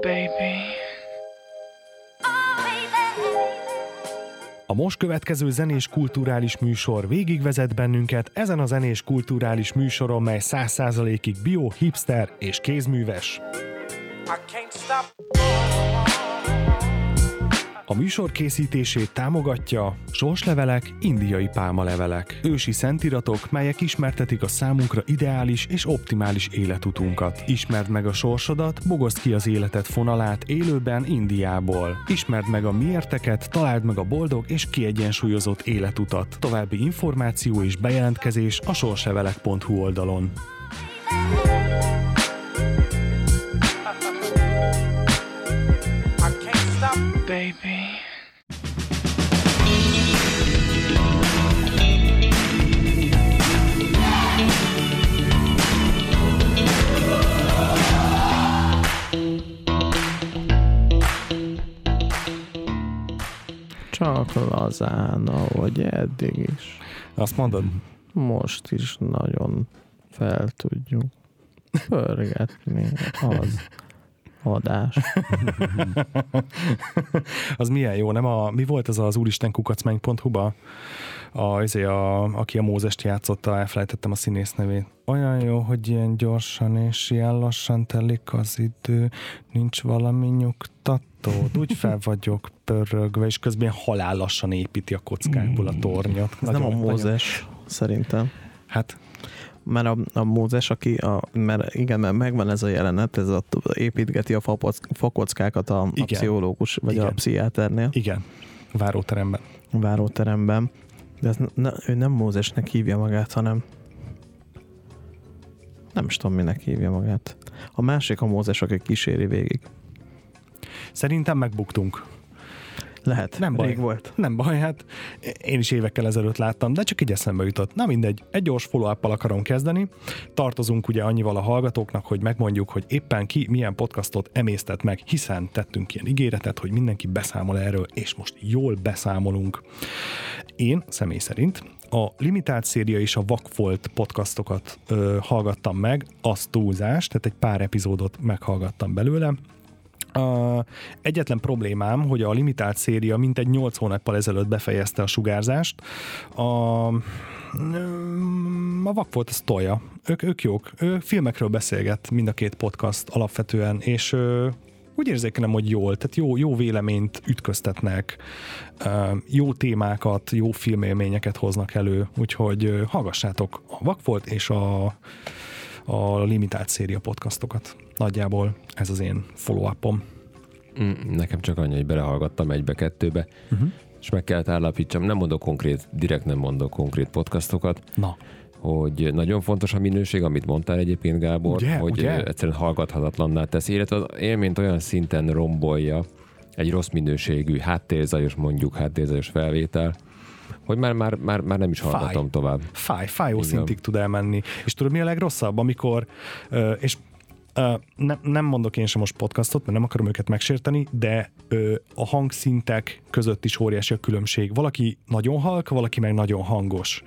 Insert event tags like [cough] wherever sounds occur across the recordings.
baby. A most következő zenés kulturális műsor végigvezet bennünket ezen a zenés kulturális műsoron, mely 100%-ig bio, hipster és kézműves. I can't stop. A műsor készítését támogatja sorslevelek, indiai pálmalevelek, ősi szentiratok, melyek ismertetik a számunkra ideális és optimális életutunkat. Ismerd meg a sorsodat, bogozd ki az életed fonalát élőben Indiából. Ismerd meg a miérteket, találd meg a boldog és kiegyensúlyozott életutat. További információ és bejelentkezés a sorslevelek.hu oldalon. I Csak lazán, ahogy eddig is. Azt mondod? Most is nagyon fel tudjuk pörgetni az adás. [laughs] az milyen jó, nem? A, mi volt az az úristenkukacmenny.hu-ba? A, azért a, aki a Mózest játszotta, elfelejtettem a színész nevét. Olyan jó, hogy ilyen gyorsan és ilyen lassan telik az idő, nincs valami nyugtatód, úgy fel vagyok pörögve, és közben halál lassan építi a kockákból a tornyot. Ez nem a Mózes, szerintem. Hát Mert a, a Mózes, aki, a, mert igen, mert megvan ez a jelenet, ez a, építgeti a fakockákat a, a Igen. pszichológus, vagy Igen. a pszichiáternél, igen, váróteremben. a váróteremben. De ez, ne, ő nem Mózesnek hívja magát, hanem nem is tudom, minek hívja magát. A másik a Mózes, aki kíséri végig. Szerintem megbuktunk. Lehet, Nem baj. rég volt. Nem baj, hát én is évekkel ezelőtt láttam, de csak így eszembe jutott. Na mindegy, egy gyors follow akarom kezdeni. Tartozunk ugye annyival a hallgatóknak, hogy megmondjuk, hogy éppen ki milyen podcastot emésztett meg, hiszen tettünk ilyen ígéretet, hogy mindenki beszámol erről, és most jól beszámolunk. Én személy szerint a limitált széria és a Vakfolt podcastokat ö, hallgattam meg, az túlzás, tehát egy pár epizódot meghallgattam belőle, Uh, egyetlen problémám, hogy a limitált széria mintegy 8 hónappal ezelőtt befejezte a sugárzást. A, mm, a vak volt az tolja. Ők, ők jók. Ő filmekről beszélget mind a két podcast alapvetően, és úgy érzékelem, hogy jól, tehát jó, jó véleményt ütköztetnek, jó témákat, jó filmélményeket hoznak elő, úgyhogy hallgassátok a Vakfolt és a, a limitált széria podcastokat. Nagyjából ez az én follow-upom. Mm, Nekem csak annyi, hogy belehallgattam egybe-kettőbe, Uh-huh. és meg kellett állapítsam, nem mondok konkrét, direkt nem mondok konkrét podcastokat, Na, hogy nagyon fontos a minőség, amit mondtál egyébként, Gábor, Ugye? hogy Ugye? egyszerűen hallgathatatlanná teszi, illetve az élményt olyan szinten rombolja egy rossz minőségű háttérzajos, mondjuk háttérzajos felvétel, hogy már, már, már, már nem is Fáj. hallgatom tovább. fáj, fájó Igen. szintig tud elmenni. És tudod, mi a legrosszabb, amikor, és ne, nem mondok én sem most podcastot, mert nem akarom őket megsérteni, de ö, a hangszintek között is óriási a különbség. Valaki nagyon halk, valaki meg nagyon hangos.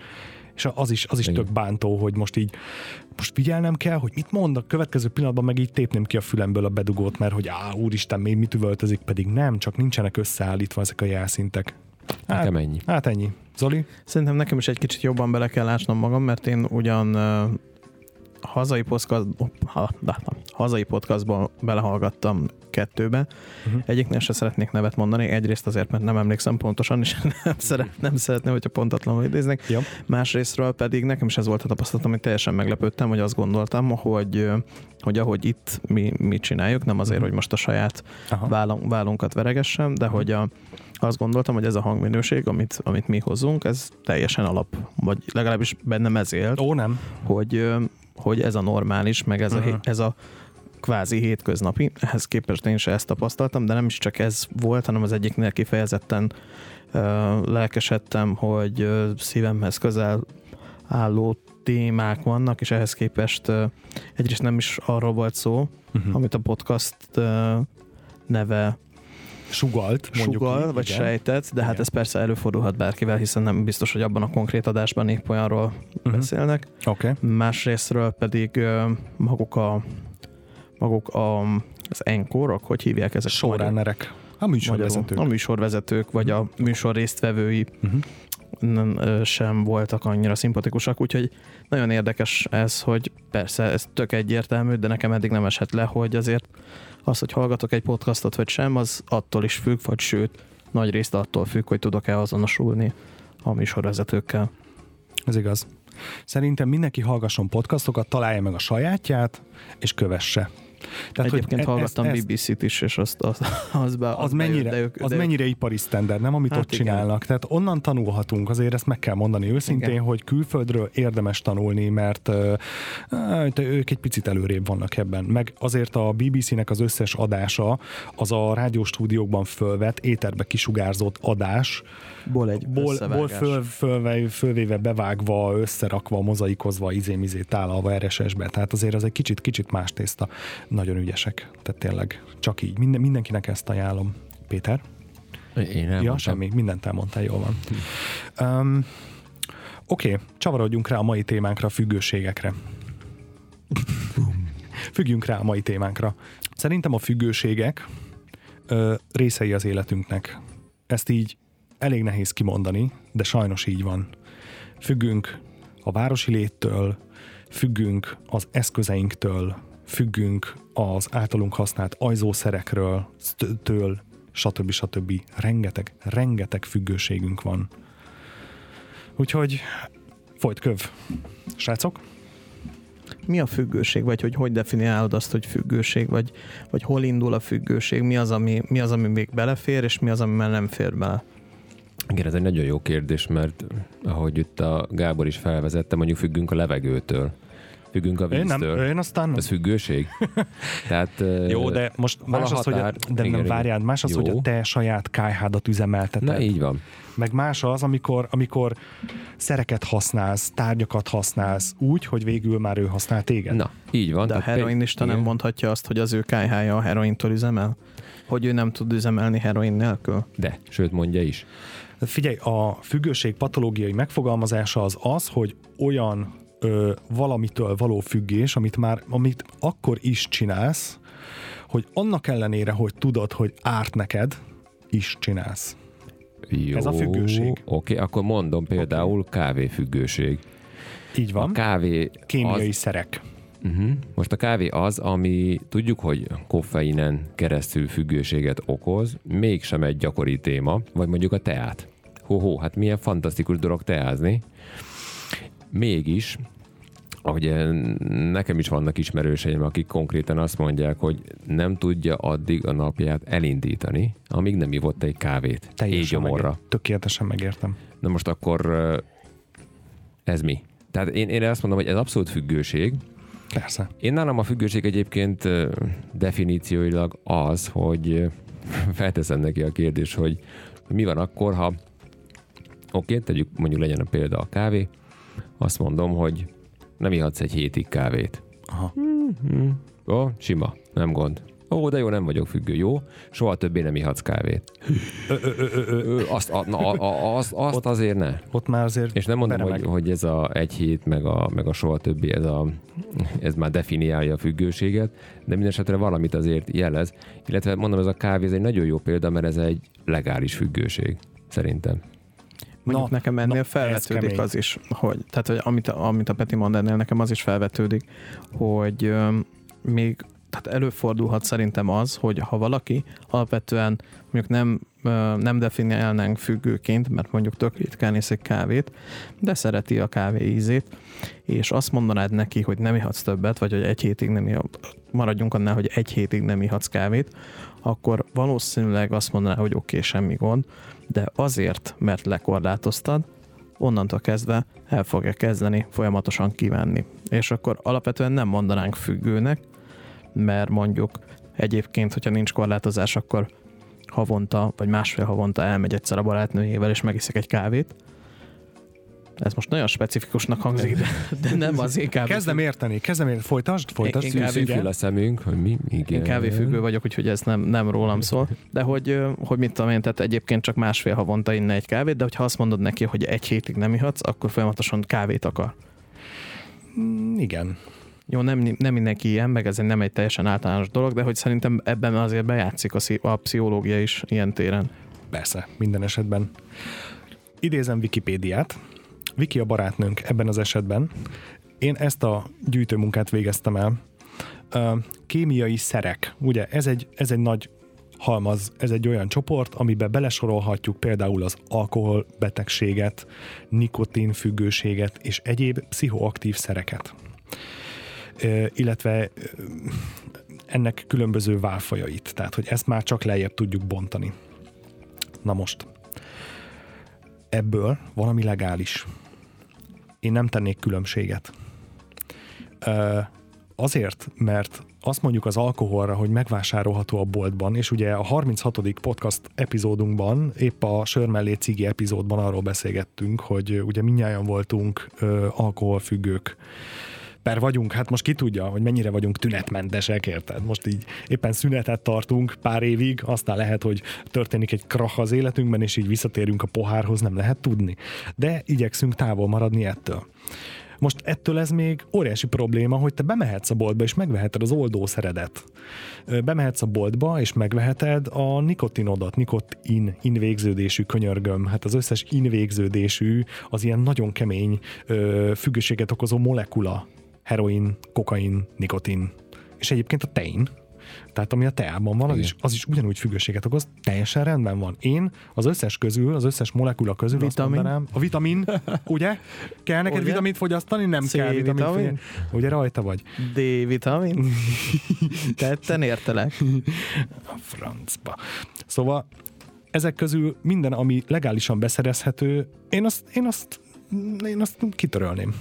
És az is, az is Igen. tök bántó, hogy most így most figyelnem kell, hogy mit mond, a következő pillanatban meg így tépném ki a fülemből a bedugót, mert hogy á, úristen, még mit üvöltözik, pedig nem, csak nincsenek összeállítva ezek a jelszintek. Nekem ennyi. Hát ennyi. Zoli? Szerintem nekem is egy kicsit jobban bele kell ásnom magam, mert én ugyan uh, hazai podcast, ha, da, da, hazai podcastban belehallgattam kettőbe. Mhm. Uh-huh. Egyiknél se szeretnék nevet mondani, egyrészt azért, mert nem emlékszem pontosan, és [laughs] nem, szeret, nem szeretném, hogyha pontatlanul idéznek. Jó. Másrésztről pedig nekem is ez volt a tapasztalatom, hogy teljesen meglepődtem, hogy azt gondoltam, hogy, hogy ahogy itt mi, mi csináljuk, nem azért, Mhm. hogy most a saját vállunk, vállunkat veregessem, de hogy a, azt gondoltam, hogy ez a hangminőség, amit, amit mi hozunk, ez teljesen alap, vagy legalábbis bennem ez élt, Ó, nem. hogy, hogy ez a normális, meg ez, a, Aha. hé- ez a kvázi hétköznapi. Ehhez képest én is ezt tapasztaltam, de nem is csak ez volt, hanem az egyiknél kifejezetten ö, lelkesedtem, hogy ö, szívemhez közel álló témák vannak, és ehhez képest ö, egyrészt nem is arról volt szó, Uh-huh. amit a podcast ö, neve Sugalt, mondjuk sugal, így, vagy igen. sejtett, de hát Igen. ez persze előfordulhat bárkivel, hiszen nem biztos, hogy abban a konkrét adásban épp olyanról Mhm. beszélnek. Okay. Másrésztről pedig maguk a maguk a az enkorok, hogy hívják ezek? Showrunnerek. A műsorvezetők. A műsorvezetők, vagy a műsor résztvevői Mhm. Nem, sem voltak annyira szimpatikusak, úgyhogy nagyon érdekes ez, hogy persze ez tök egyértelmű, de nekem eddig nem esett le, hogy azért az, hogy hallgatok egy podcastot vagy sem, az attól is függ, vagy sőt, nagy részt attól függ, hogy tudok-e azonosulni a műsorvezetőkkel. Ez igaz. Szerintem mindenki hallgasson podcastokat, találja meg a sajátját, és kövesse. Tehát, Egyébként e- hallgattam ez- ez- BBC-t is, és azt, az, az, be, az, bejött, mennyire, de ők, az de mennyire ipari standard, nem amit Hát ott igen. csinálnak. Tehát onnan tanulhatunk, azért ezt meg kell mondani őszintén, Igen. hogy külföldről érdemes tanulni, mert uh, ők egy picit előrébb vannak ebben. Meg azért a BBC-nek az összes adása az a rádióstúdiókban fölvett, éterbe kisugárzott adás, ból egy ból, ból föl, fölve, fölvéve, bevágva, összerakva, mozaikozva, izé-mizé tálalva RSS-be. Tehát azért az egy kicsit, kicsit más tészta. Nagyon ügyesek. Tehát tényleg csak így. Minden, mindenkinek ezt ajánlom. Péter? Én Ja, elmondtam. semmi, mindent elmondtál, jól van. Um, Oké, okay, csavarodjunk rá a mai témánkra, a függőségekre. [laughs] Függjünk rá a mai témánkra. Szerintem a függőségek ö, részei az életünknek. Ezt így elég nehéz kimondani, de sajnos így van. Függünk a városi léttől, függünk az eszközeinktől, függünk az általunk használt ajzószerekről, től, stb. stb. Rengeteg, rengeteg függőségünk van. Úgyhogy folyt köv. Srácok? Mi a függőség, vagy hogy hogy definiálod azt, hogy függőség, vagy, vagy hol indul a függőség, mi az, ami, mi az, ami még belefér, és mi az, ami már nem fér bele? Igen, ez egy nagyon jó kérdés, mert ahogy itt a Gábor is felvezette, mondjuk függünk a levegőtől, függünk a Én nem, víztől. én aztán nem. Ez függőség? [laughs] Tehát, Jó, de most más az, hogy a, de Igen, nem várjál, más az, Jó. hogy a te saját kájhádat üzemelteted. Na így van. Meg más az, amikor, amikor szereket használsz, tárgyakat használsz úgy, hogy végül már ő használ téged. Na, így van. De a heroinista nem mondhatja azt, hogy az ő kájhája a herointól üzemel? Hogy ő nem tud üzemelni heroin nélkül? De, sőt mondja is. Figyelj, a függőség patológiai megfogalmazása az az, hogy olyan ö, valamitől való függés, amit már amit akkor is csinálsz, hogy annak ellenére, hogy tudod, hogy árt neked, is csinálsz. Jó, Ez a függőség. Oké, akkor mondom például kávéfüggőség. Így A van. kávé Kémiai az, szerek. uh-huh. Most a kávé az, ami tudjuk, hogy koffeinen keresztül függőséget okoz, mégsem egy gyakori téma, vagy mondjuk a teát. Hó, hát milyen fantasztikus dolog teázni. Mégis, ahogy nekem is vannak ismerőseim, akik konkrétan azt mondják, hogy nem tudja addig a napját elindítani, amíg nem ivott egy kávét. Teljesen Égyomorra. meg, tökéletesen megértem. Na most akkor ö, ez mi? Tehát én, én azt mondom, hogy ez abszolút függőség. Persze. Én nálam a függőség egyébként ö, definícióilag az, hogy [laughs] felteszem neki a kérdés, hogy mi van akkor, ha oké, tegyük mondjuk legyen a példa a kávé, azt mondom, hogy nem ihatsz egy hétig kávét. Aha. Ó, sima, nem gond. Ó, de jó, nem vagyok függő. Jó, soha többé nem ihatsz kávét. Ö, ö, ö, azt, a, na, a, azt, azt azért ne. Ott már azért És nem mondom, hogy, hogy ez a egy hét, meg a, meg a soha többi, ez, a, ez már definiálja a függőséget, de minden esetre valamit azért jelez. Illetve mondom, ez a kávé, ez egy nagyon jó példa, mert ez egy legális függőség, szerintem. Mondjuk Na, nekem na, ennél ez felvetődik az is, hogy, tehát hogy amit, amit a Peti mond ennél, nekem az is felvetődik, hogy öm, még tehát előfordulhat szerintem az, hogy ha valaki alapvetően mondjuk nem, nem definiálnánk függőként, mert mondjuk tök ritkán iszik kávét, de szereti a kávé ízét, és azt mondanád neki, hogy nem ihatsz többet, vagy hogy egy hétig nem ihat, maradjunk annál, hogy egy hétig nem ihatsz kávét, akkor valószínűleg azt mondaná, hogy oké, okay, semmi gond, de azért, mert lekorlátoztad, onnantól kezdve el fogja kezdeni folyamatosan kívánni. És akkor alapvetően nem mondanánk függőnek, mert mondjuk egyébként, hogyha nincs korlátozás, akkor havonta, vagy másfél havonta elmegy egyszer a barátnőjével, és megiszik egy kávét. Ez most nagyon specifikusnak hangzik, de, de nem az én kávé. Kezdem érteni, kezdem érteni. Folytasd, folytasd. Én Szű- kávé- Szűkül a szemünk, hogy mi? Igen. Én kávéfüggő vagyok, úgyhogy ez nem, nem rólam szól. De hogy, hogy mit tudom én, tehát egyébként csak másfél havonta inne egy kávét, de hogyha azt mondod neki, hogy egy hétig nem ihatsz, akkor folyamatosan kávét akar. Mm, Igen. Jó, nem, nem mindenki ilyen, meg ez nem egy teljesen általános dolog, de hogy szerintem ebben azért bejátszik a, a pszichológia is ilyen téren. Persze, minden esetben. Idézem Wikipédiát. Viki a barátnőnk ebben az esetben. Én ezt a gyűjtőmunkát végeztem el. Kémiai szerek. Ugye ez egy, ez egy nagy halmaz, ez egy olyan csoport, amiben belesorolhatjuk például az alkoholbetegséget, nikotinfüggőséget és egyéb pszichoaktív szereket. Illetve ennek különböző válfajait. Tehát, hogy ezt már csak lejjebb tudjuk bontani. Na most, ebből valami legális. Én nem tennék különbséget. Azért, mert azt mondjuk az alkoholra, hogy megvásárolható a boltban, és ugye a 36. podcast epizódunkban, épp a Sör mellé cigi epizódban arról beszélgettünk, hogy ugye minnyáján voltunk alkoholfüggők, per vagyunk, hát most ki tudja, hogy mennyire vagyunk tünetmentesek, érted? Most így éppen szünetet tartunk pár évig, aztán lehet, hogy történik egy krach az életünkben, és így visszatérünk a pohárhoz, nem lehet tudni. De igyekszünk távol maradni ettől. Most ettől ez még óriási probléma, hogy te bemehetsz a boltba, és megveheted az oldószeredet. Bemehetsz a boltba, és megveheted a nikotinodat, nikotin invégződésű könyörgöm. Hát az összes invégződésű, az ilyen nagyon kemény ö, függőséget okozó molekula. Heroin, kokain, nikotin. És egyébként a tein, tehát ami a teában van, az Igen. is, az is ugyanúgy függőséget okoz, teljesen rendben van. Én az összes közül, az összes molekula közül Vitamin. azt mondanám, a vitamin, ugye? Kell neked Ugye? vitamint fogyasztani? Nem kell C-vitamin? vitamint fogyasztani. Ugye rajta vagy? D-vitamin? [laughs] Tetten értelek. A francba. Szóval ezek közül minden, ami legálisan beszerezhető, én azt, én azt, én azt kitörölném.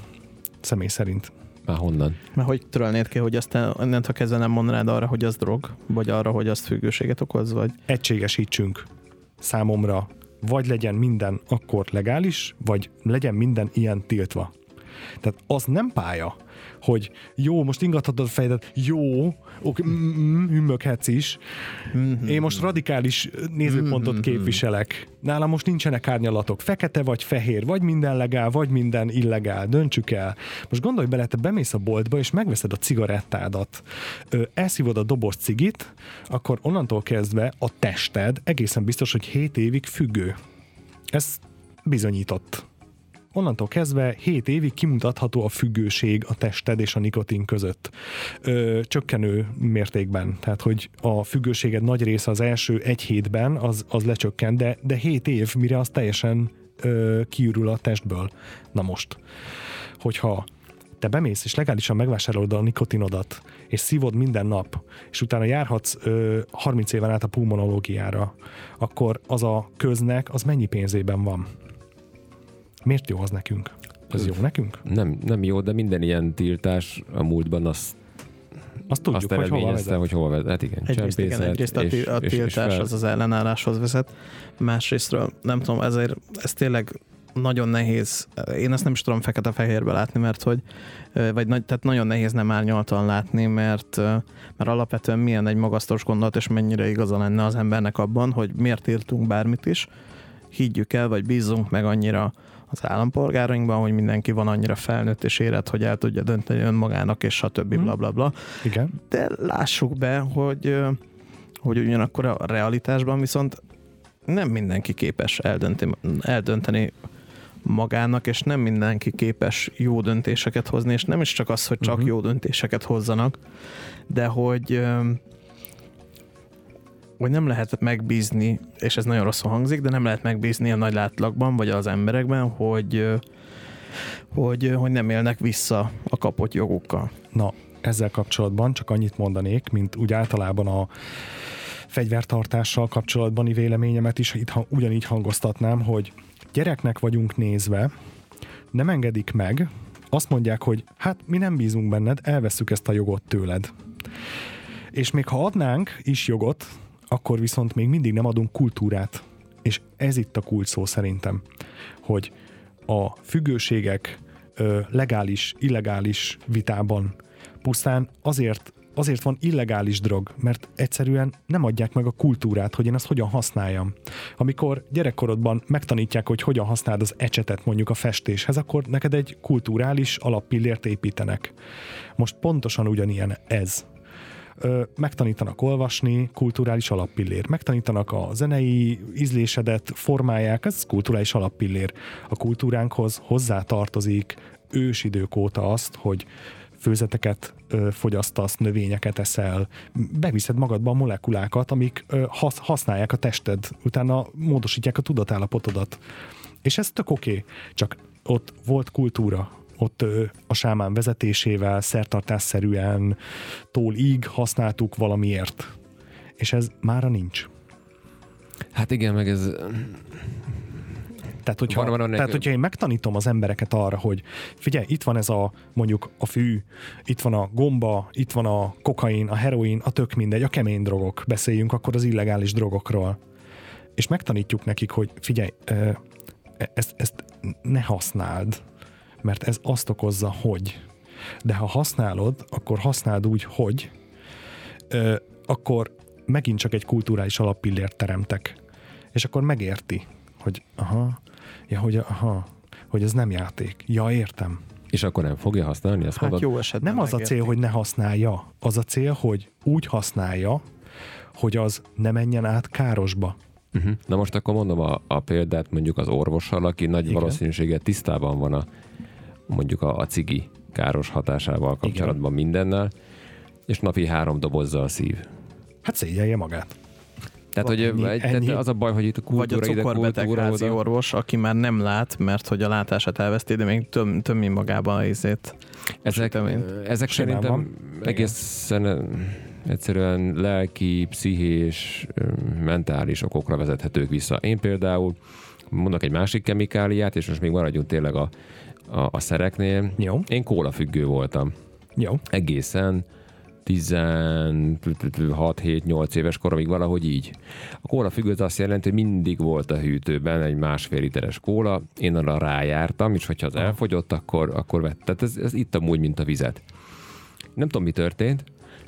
Személy szerint. Már honnan? Mert hogy törölnéd ki, hogy aztán innentől kezdve nem mondanád arra, hogy az drog, vagy arra, hogy azt függőséget okoz, vagy Egységesítsünk számomra, vagy legyen minden akkor legális, vagy legyen minden ilyen tiltva. Tehát az nem pálya, hogy jó, most ingathatod a fejedet, jó, oké, mm, mm, hümmöghetsz is. Én most radikális nézőpontot képviselek. Nálam most nincsenek árnyalatok. Fekete vagy fehér, vagy minden legál, vagy minden illegál. Döntsük el. Most gondolj bele, te bemész a boltba, és megveszed a cigarettádat, ö, elszívod a doboz cigit, akkor onnantól kezdve a tested egészen biztos, hogy 7 évig függő. Ez bizonyított. Onnantól kezdve 7 évig kimutatható a függőség a tested és a nikotin között. Ö, csökkenő mértékben. Tehát, hogy a függőséged nagy része az első egy hétben az, az lecsökken, de, de 7 év, mire az teljesen ö, kiürül a testből. Na most, hogyha te bemész és legálisan megvásárolod a nikotinodat, és szívod minden nap, és utána járhatsz ö, 30 éven át a pulmonológiára, akkor az a köznek az mennyi pénzében van? Miért jó az nekünk? Az jó nekünk? Nem, nem jó, de minden ilyen tiltás a múltban azt, Azt tudjuk, azt hogy hova vezet. hogy hova vezet. Hát igen, egyrészt, igen, egyrészt a, és- a és- és tiltás fel- az az ellenálláshoz vezet, másrésztről nem tudom, ezért ez tényleg nagyon nehéz, én ezt nem is tudom fekete-fehérbe látni, mert hogy, vagy nagy, tehát nagyon nehéz nem árnyaltan látni, mert, mert alapvetően milyen egy magasztos gondolat, és mennyire igaza lenne az embernek abban, hogy miért írtunk bármit is, higgyük el, vagy bízzunk meg annyira az állampolgárainkban, hogy mindenki van annyira felnőtt és érett, hogy el tudja dönteni önmagának, és stb. Hmm. Bla, bla, bla. Igen. De lássuk be, hogy, hogy ugyanakkor a realitásban viszont nem mindenki képes eldönteni, eldönteni magának, és nem mindenki képes jó döntéseket hozni, és nem is csak az, hogy csak Mhm. jó döntéseket hozzanak, de hogy hogy nem lehet megbízni, és ez nagyon rosszul hangzik, de nem lehet megbízni a nagy látlagban, vagy az emberekben, hogy, hogy, hogy nem élnek vissza a kapott jogukkal. Na, ezzel kapcsolatban csak annyit mondanék, mint úgy általában a fegyvertartással kapcsolatbani véleményemet is itt ugyanígy hangoztatnám, hogy gyereknek vagyunk nézve, nem engedik meg, azt mondják, hogy hát mi nem bízunk benned, elveszük ezt a jogot tőled. És még ha adnánk is jogot, akkor viszont még mindig nem adunk kultúrát. És ez itt a kulcs szó szerintem, hogy a függőségek legális, illegális vitában pusztán azért azért van illegális drog, mert egyszerűen nem adják meg a kultúrát, hogy én azt hogyan használjam. Amikor gyerekkorodban megtanítják, hogy hogyan használd az ecsetet mondjuk a festéshez, akkor neked egy kulturális alappillért építenek. Most pontosan ugyanilyen ez megtanítanak olvasni, kulturális alappillér. Megtanítanak a zenei ízlésedet, formálják, ez kulturális alappillér. A kultúránkhoz hozzá tartozik ősidők óta azt, hogy főzeteket ö, fogyasztasz, növényeket eszel, beviszed magadba a molekulákat, amik ö, hasz, használják a tested, utána módosítják a tudatállapotodat. És ez tök oké, okay. csak ott volt kultúra, ott a sámán vezetésével, szertartásszerűen, tól íg használtuk valamiért. És ez mára nincs. Hát igen, meg ez Tehát hogyha, Van- van annak- tehát, hogyha én megtanítom az embereket arra, hogy figyelj, itt van ez a mondjuk a fű, itt van a gomba, itt van a kokain, a heroin, a tök mindegy, a kemény drogok, beszéljünk akkor az illegális drogokról. És megtanítjuk nekik, hogy figyelj, ö, ezt, ezt ne használd, mert ez azt okozza, hogy. De ha használod, akkor használd úgy, hogy ö, akkor megint csak egy kulturális alappillért teremtek. És akkor megérti, hogy aha, ja, hogy aha, hogy ez nem játék. Ja, értem. és akkor nem fogja használni, ezt Hát mondod? jó esetben Nem az a megértik. cél, hogy ne használja. Az a cél, hogy úgy használja, hogy az ne menjen át károsba. Uh-huh. Na most akkor mondom a, a példát mondjuk az orvossal, aki nagy Igen. valószínűséggel tisztában van a mondjuk a, a cigi káros hatásával kapcsolatban mindennel, és napi három dobozza a szív. Hát szégyelje magát. Tehát, hogy Ennyi, egy, tehát ennyi. az a baj, hogy itt a Vagy a kultúra ide, cukorbeteg kultúra házi oda. orvos, aki már nem lát, mert hogy a látását elveszti, de még töm, tömmi magában a izét. Ezek, ezek szerintem van. Igen. egészen ö, egyszerűen lelki, pszichés, mentális okokra vezethetők vissza. Én például mondok egy másik kemikáliát, és most még maradjunk tényleg a, a, a szereknél. Jó, Én kólafüggő voltam. jó. Egészen 16-7-8 éves koromig valahogy így. A kóla függő az azt jelenti, hogy mindig volt a hűtőben egy másfél literes kóla, én arra rájártam, és hogyha az elfogyott, akkor, akkor vett. Tehát ez, ez itt amúgy, mint a vizet. Nem tudom, mi történt,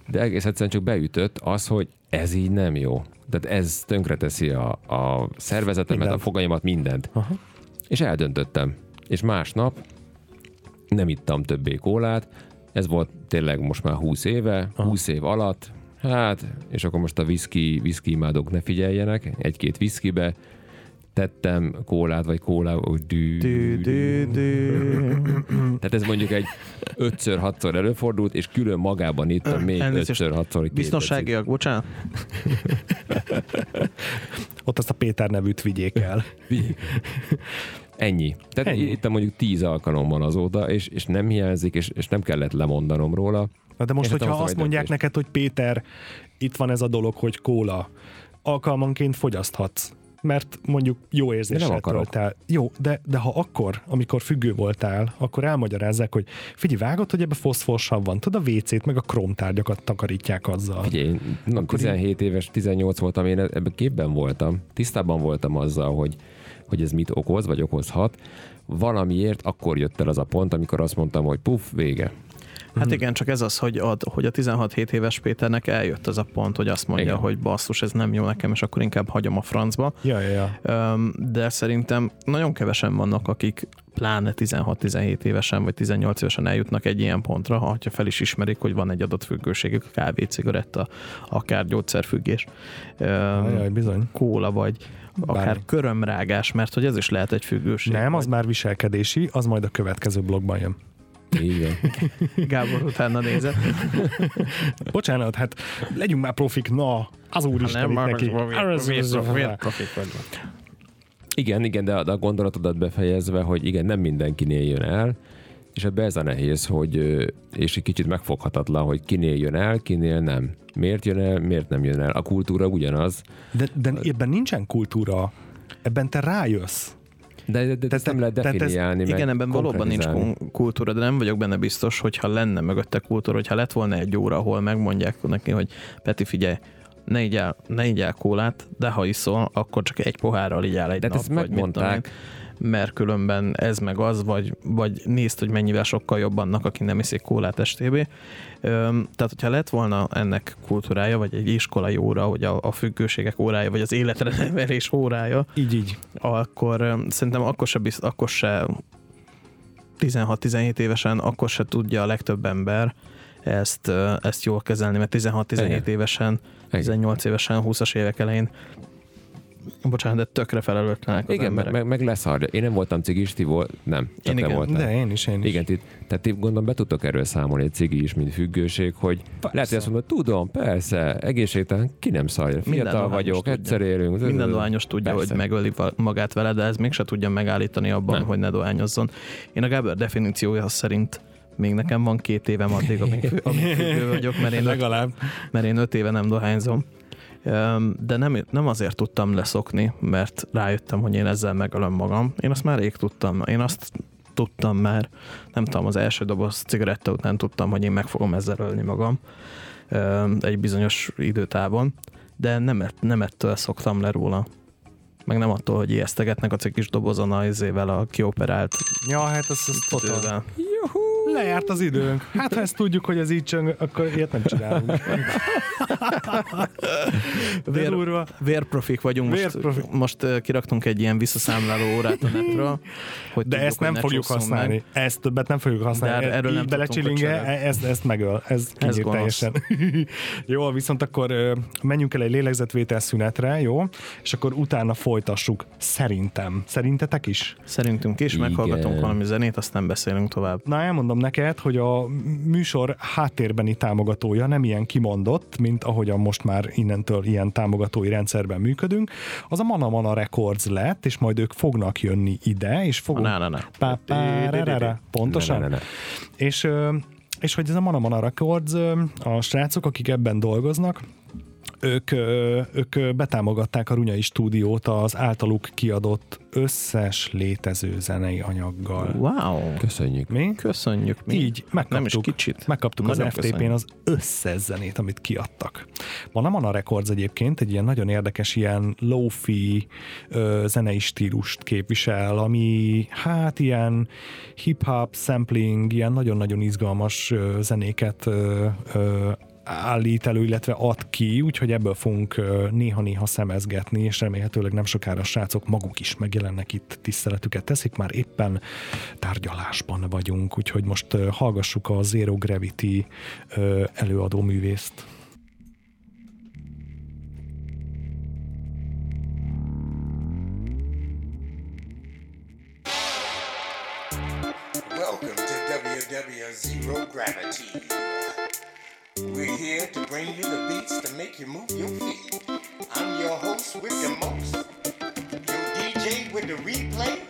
de egész egyszerűen csak beütött az, hogy ez így nem jó. Tehát ez tönkreteszi a, a szervezetemet, Mindent. a fogaimat, mindent. Aha. És eldöntöttem. És másnap nem ittam többé kólát, ez volt tényleg most már 20 éve, Aha. 20 év alatt, hát, és akkor most a whisky, whisky imádók ne figyeljenek, egy-két whiskybe tettem kólát, vagy kólá, úgy dű, Dű, dű, dű. Tehát ez mondjuk egy 5-6-szor előfordult, és külön magában ittam még Elnézést. 5-6-szor. Biztonságiak, bocsánat. Ott azt a Péter nevűt vigyék el. Ennyi. Tehát Ennyi. Itt mondjuk 10 alkalommal azóta, és, és nem hiányzik, és, és nem kellett lemondanom róla. Na de most, És hogyha hoztam azt mondják döntést. neked, hogy Péter, itt van ez a dolog, hogy kóla, alkalmanként fogyaszthatsz, mert mondjuk jó érzéssel töltál. Jó, de, de ha akkor, amikor függő voltál, akkor elmagyarázzák, hogy figyelj, vágod, hogy ebbe foszforsav van, tudod, a WC-t meg a kromtárgyakat takarítják azzal. Figyelj, én nem, Akkor 17 éves, 18 voltam, én ebben képben voltam. Tisztában voltam azzal, hogy, hogy ez mit okoz, vagy okozhat. Valamiért akkor jött el az a pont, amikor azt mondtam, hogy puff, vége. Hát igen, csak ez az, hogy, ad, hogy a 16-7 éves Péternek eljött az a pont, hogy azt mondja, Igen. hogy basszus, ez nem jó nekem, és akkor inkább hagyom a francba. Ja, ja, ja. De szerintem nagyon kevesen vannak, akik pláne 16-17 évesen vagy 18 évesen eljutnak egy ilyen pontra, ha fel is ismerik, hogy van egy adott függőségük, kávé, cigaretta, akár gyógyszerfüggés, öm, Ajaj, bizony. kóla, vagy akár Bármi. körömrágás, mert hogy ez is lehet egy függőség. Nem, az vagy már viselkedési, az majd a következő blogban jön. Így van. [laughs] Gábor utána nézett. [laughs] Bocsánat, hát legyünk már profik, na, az úristen itt neki. profik vagy. Igen, igen, de a, gondolatodat befejezve, hogy igen, nem mindenkinél jön el, és ebbe ez a nehéz, hogy, és egy kicsit megfoghatatlan, hogy kinél jön el, kinél nem. Miért jön el, miért nem jön el. A kultúra ugyanaz, De, de ebben nincsen kultúra, ebben te rájössz. de, de, de ezt te- nem lehet ez- definiálni, meg Igen, ebben valóban nincs kultúra, de nem vagyok benne biztos, hogyha lenne mögötte kultúra, hogyha lett volna egy óra, ahol megmondják neki, hogy Peti, figyelj, ne igyál, ne igyál kólát, de ha iszol, akkor csak egy pohárral igyál egy De hát nap, ezt vagy mit megmondták, mert különben ez meg az, vagy, vagy nézd, hogy mennyivel sokkal jobb annak, aki nem iszik kólát. Öm, tehát, hogyha lett volna ennek kultúrája, vagy egy iskolai óra, vagy a, a függőségek órája, vagy az életre [laughs] nevelés órája, Így, így. akkor szerintem akkor se, bizt, akkor se 16-17 évesen, akkor se tudja a legtöbb ember ezt, ezt jól kezelni, mert 16-17 Igen. évesen, 18 évesen, 20-as évek elején bocsánat, de tökre felelőtlenek az Igen, meg, emberek. meg, meg leszarja. Én nem voltam cigis, ti volt, nem, Én igen, voltam. De én is, én is. Igen, ti, tehát ti gondolom be tudtok erről számolni, egy cigi is, mint függőség, hogy Persze. lehet, hogy azt mondod, tudom, persze, egészségtelen, ki nem szarja, fiatal vagyok, tudja. egyszer élünk. Minden dohányos tudja, Persze. hogy megöli magát vele, de ez mégse tudja megállítani abban, Nem. hogy ne dohányozzon. Én a Gábor definíciója szerint még nekem van két évem addig, amíg, amíg függő vagyok, mert én, [laughs] öt, Legalább. mert én öt éve nem dohányzom. De nem, nem azért tudtam leszokni, mert rájöttem, hogy én ezzel megölöm magam. Én azt már rég tudtam. Én azt tudtam már, nem tudom, az első doboz cigaretta után tudtam, hogy én meg fogom ezzel ölni magam egy bizonyos időtávon, de nem, nem ettől szoktam le róla. Meg nem attól, hogy ijesztegetnek a kis dobozon a izével a kioperált Ja, hát ez, ez totál. Lejárt az időnk. Hát ha ezt tudjuk, hogy ez így csöng, akkor ilyet nem csinálunk. De [laughs] Vér- durva. Vérprofik vagyunk, most, Vérprofik. most ö, kiraktunk egy ilyen visszaszámláló órát a netről, hogy De tudjuk, ezt nem ne fogjuk használni. Meg. Ezt többet nem fogjuk használni. De er- erről nem belecsilinge, ezt, ezt megöl. Ez gonosz. teljesen. [laughs] jó, viszont akkor menjünk el egy lélegzetvétel szünetre, jó? És akkor utána folytassuk. Szerintem. Szerintetek is? Szerintünk is, meghallgatunk valami zenét, aztán beszélünk tovább. Na, elmondom neked, hogy a műsor háttérbeni támogatója nem ilyen kimondott, mint ahogyan most már innentől ilyen támogatói rendszerben működünk. Az a Mana Mana Records lett, és majd ők fognak jönni ide, és fogunk... Na, na, na. Pontosan? És, és hogy ez a Mana Mana Records, a srácok, akik ebben dolgoznak, ők, ők betámogatták a Runyai stúdiót az általuk kiadott összes létező zenei anyaggal. Wow! Köszönjük. Mi? Köszönjük mi. Így, megkaptuk, Nem is kicsit. megkaptuk az FTP-n az összes zenét, amit kiadtak. Van a Mana Records egyébként egy ilyen nagyon érdekes ilyen lofi zenei stílust képvisel, ami hát ilyen hip-hop, sampling, ilyen nagyon-nagyon izgalmas ö, zenéket ö, ö, állít elő, illetve ad ki, úgyhogy ebből fogunk néha-néha szemezgetni, és remélhetőleg nem sokára a srácok maguk is megjelennek itt, tiszteletüket teszik, már éppen tárgyalásban vagyunk, úgyhogy most hallgassuk a Zero Gravity előadó művészt. Welcome to WW Zero Gravity. We're here to bring you the beats to make you move your feet. I'm your host with the most, your DJ with the replay,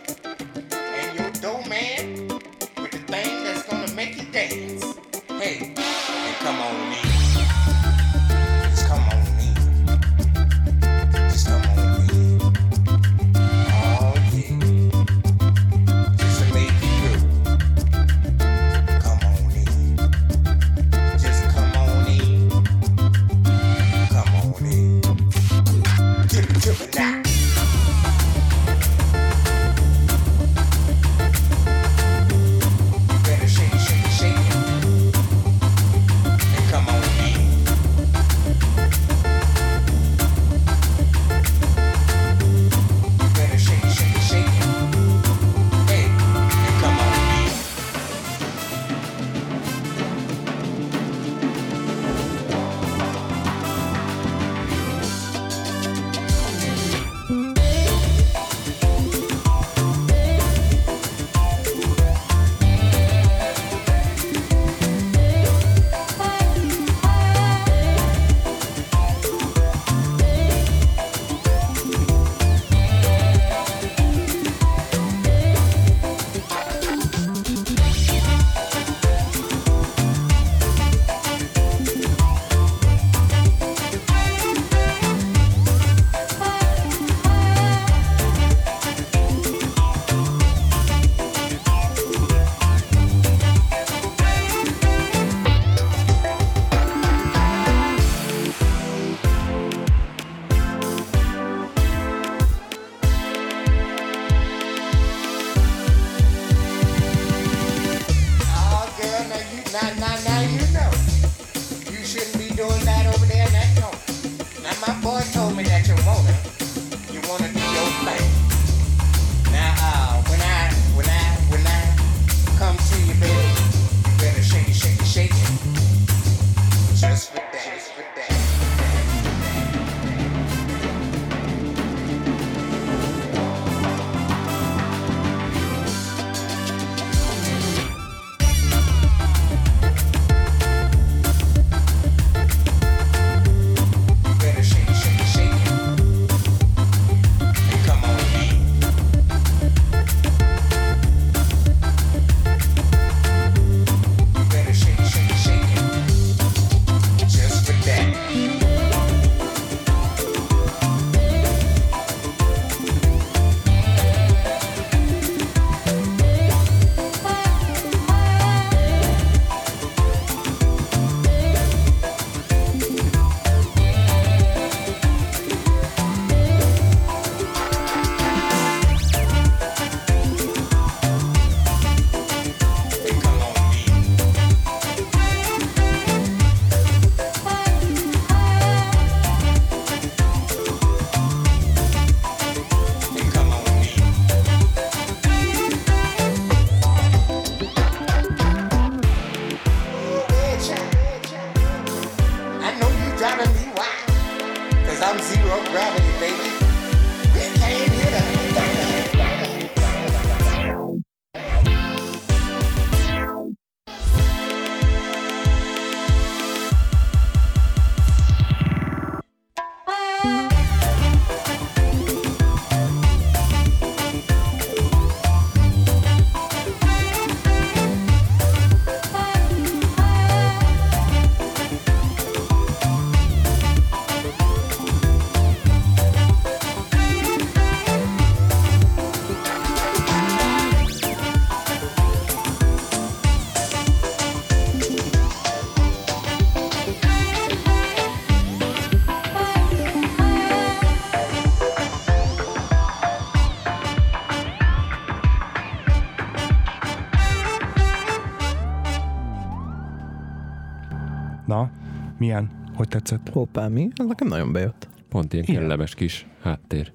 tetszett? Hoppá, mi? Ez nekem nagyon bejött. Pont ilyen kellemes kis háttér.